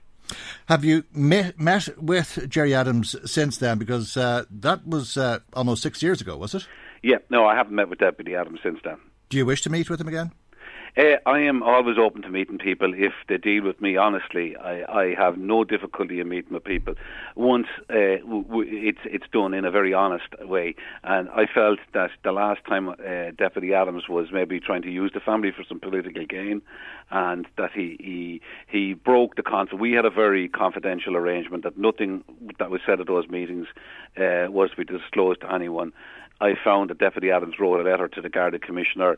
Have you met, met with Gerry Adams since then? Because uh, that was uh, almost six years ago, was it? Yeah, no, I haven't met with Deputy Adams since then. Do you wish to meet with him again? Uh, I am always open to meeting people if they deal with me honestly. I, I have no difficulty in meeting with people once uh, w- w- it's it's done in a very honest way. And I felt that the last time uh, Deputy Adams was maybe trying to use the family for some political gain, and that he he, he broke the contract. We had a very confidential arrangement that nothing that was said at those meetings was to be disclosed to anyone. I found that Deputy Adams wrote a letter to the Garda Commissioner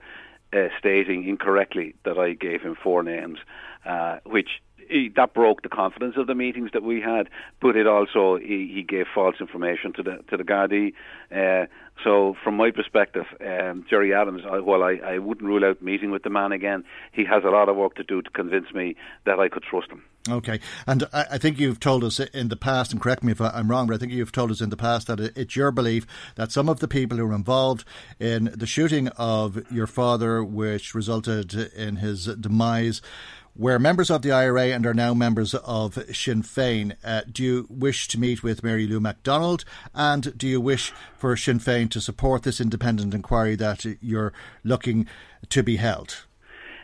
uh, stating incorrectly that I gave him four names, uh, which he, that broke the confidence of the meetings that we had. But it also he, he gave false information to the to the Gardaí. Uh, so from my perspective, um, Gerry Adams, I, well, I, I wouldn't rule out meeting with the man again. He has a lot of work to do to convince me that I could trust him. Okay, and I, I think you've told us in the past, and correct me if I'm wrong, but I think you've told us in the past that it's your belief that some of the people who were involved in the shooting of your father, which resulted in his demise, were members of the IRA and are now members of Sinn Féin. Uh, do you wish to meet with Mary Lou McDonald? And do you wish for Sinn Féin to support this independent inquiry that you're looking to be held?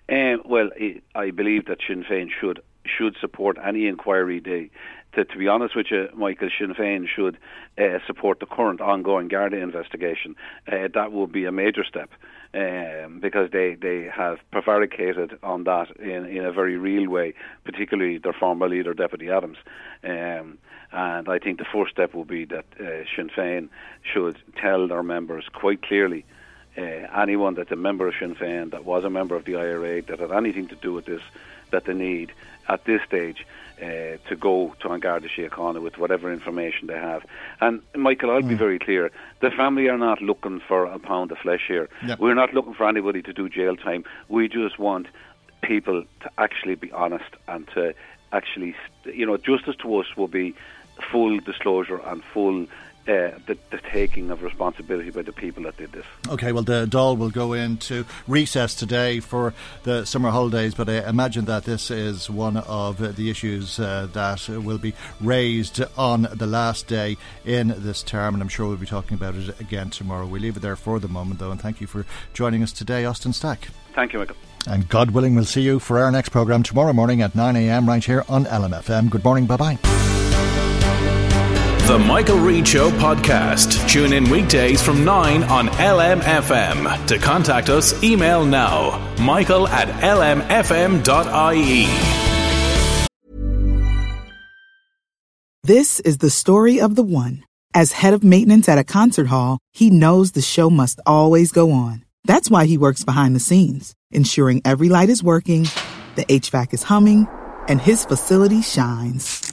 Um, well, I believe that Sinn Féin should should support any inquiry. They, to, to be honest with you, Michael, Sinn Féin should uh, support the current ongoing Garda investigation. Uh, that would be a major step um, because they, they have prevaricated on that in, in a very real way, particularly their former leader, Deputy Adams. Um, and I think the first step will be that uh, Sinn Féin should tell their members quite clearly uh, anyone that's a member of Sinn Féin, that was a member of the IRA, that had anything to do with this, that they need at this stage uh, to go to An Garda Síochána with whatever information they have. And Michael, I'll mm. be very clear: the family are not looking for a pound of flesh here. Yep. We're not looking for anybody to do jail time. We just want people to actually be honest and to actually, you know, justice to us will be full disclosure and full uh, the, the taking of responsibility by the people that did this. Okay, well, the Dáil will go into recess today for the summer holidays, but I imagine that this is one of the issues uh, that will be raised on the last day in this term, and I'm sure we'll be talking about it again tomorrow. We leave it there for the moment, though, and thank you for joining us today, Austin Stack. Thank you, Michael. And God willing, we'll see you for our next programme tomorrow morning at 9am right here on LMFM. Good morning, bye bye. The Michael Reade Show podcast. Tune in weekdays from 9 on LMFM. To contact us, email now michael at lmfm.ie. This is the story of the one. As head of maintenance at a concert hall, he knows the show must always go on. That's why he works behind the scenes, ensuring every light is working, the HVAC is humming, and his facility shines.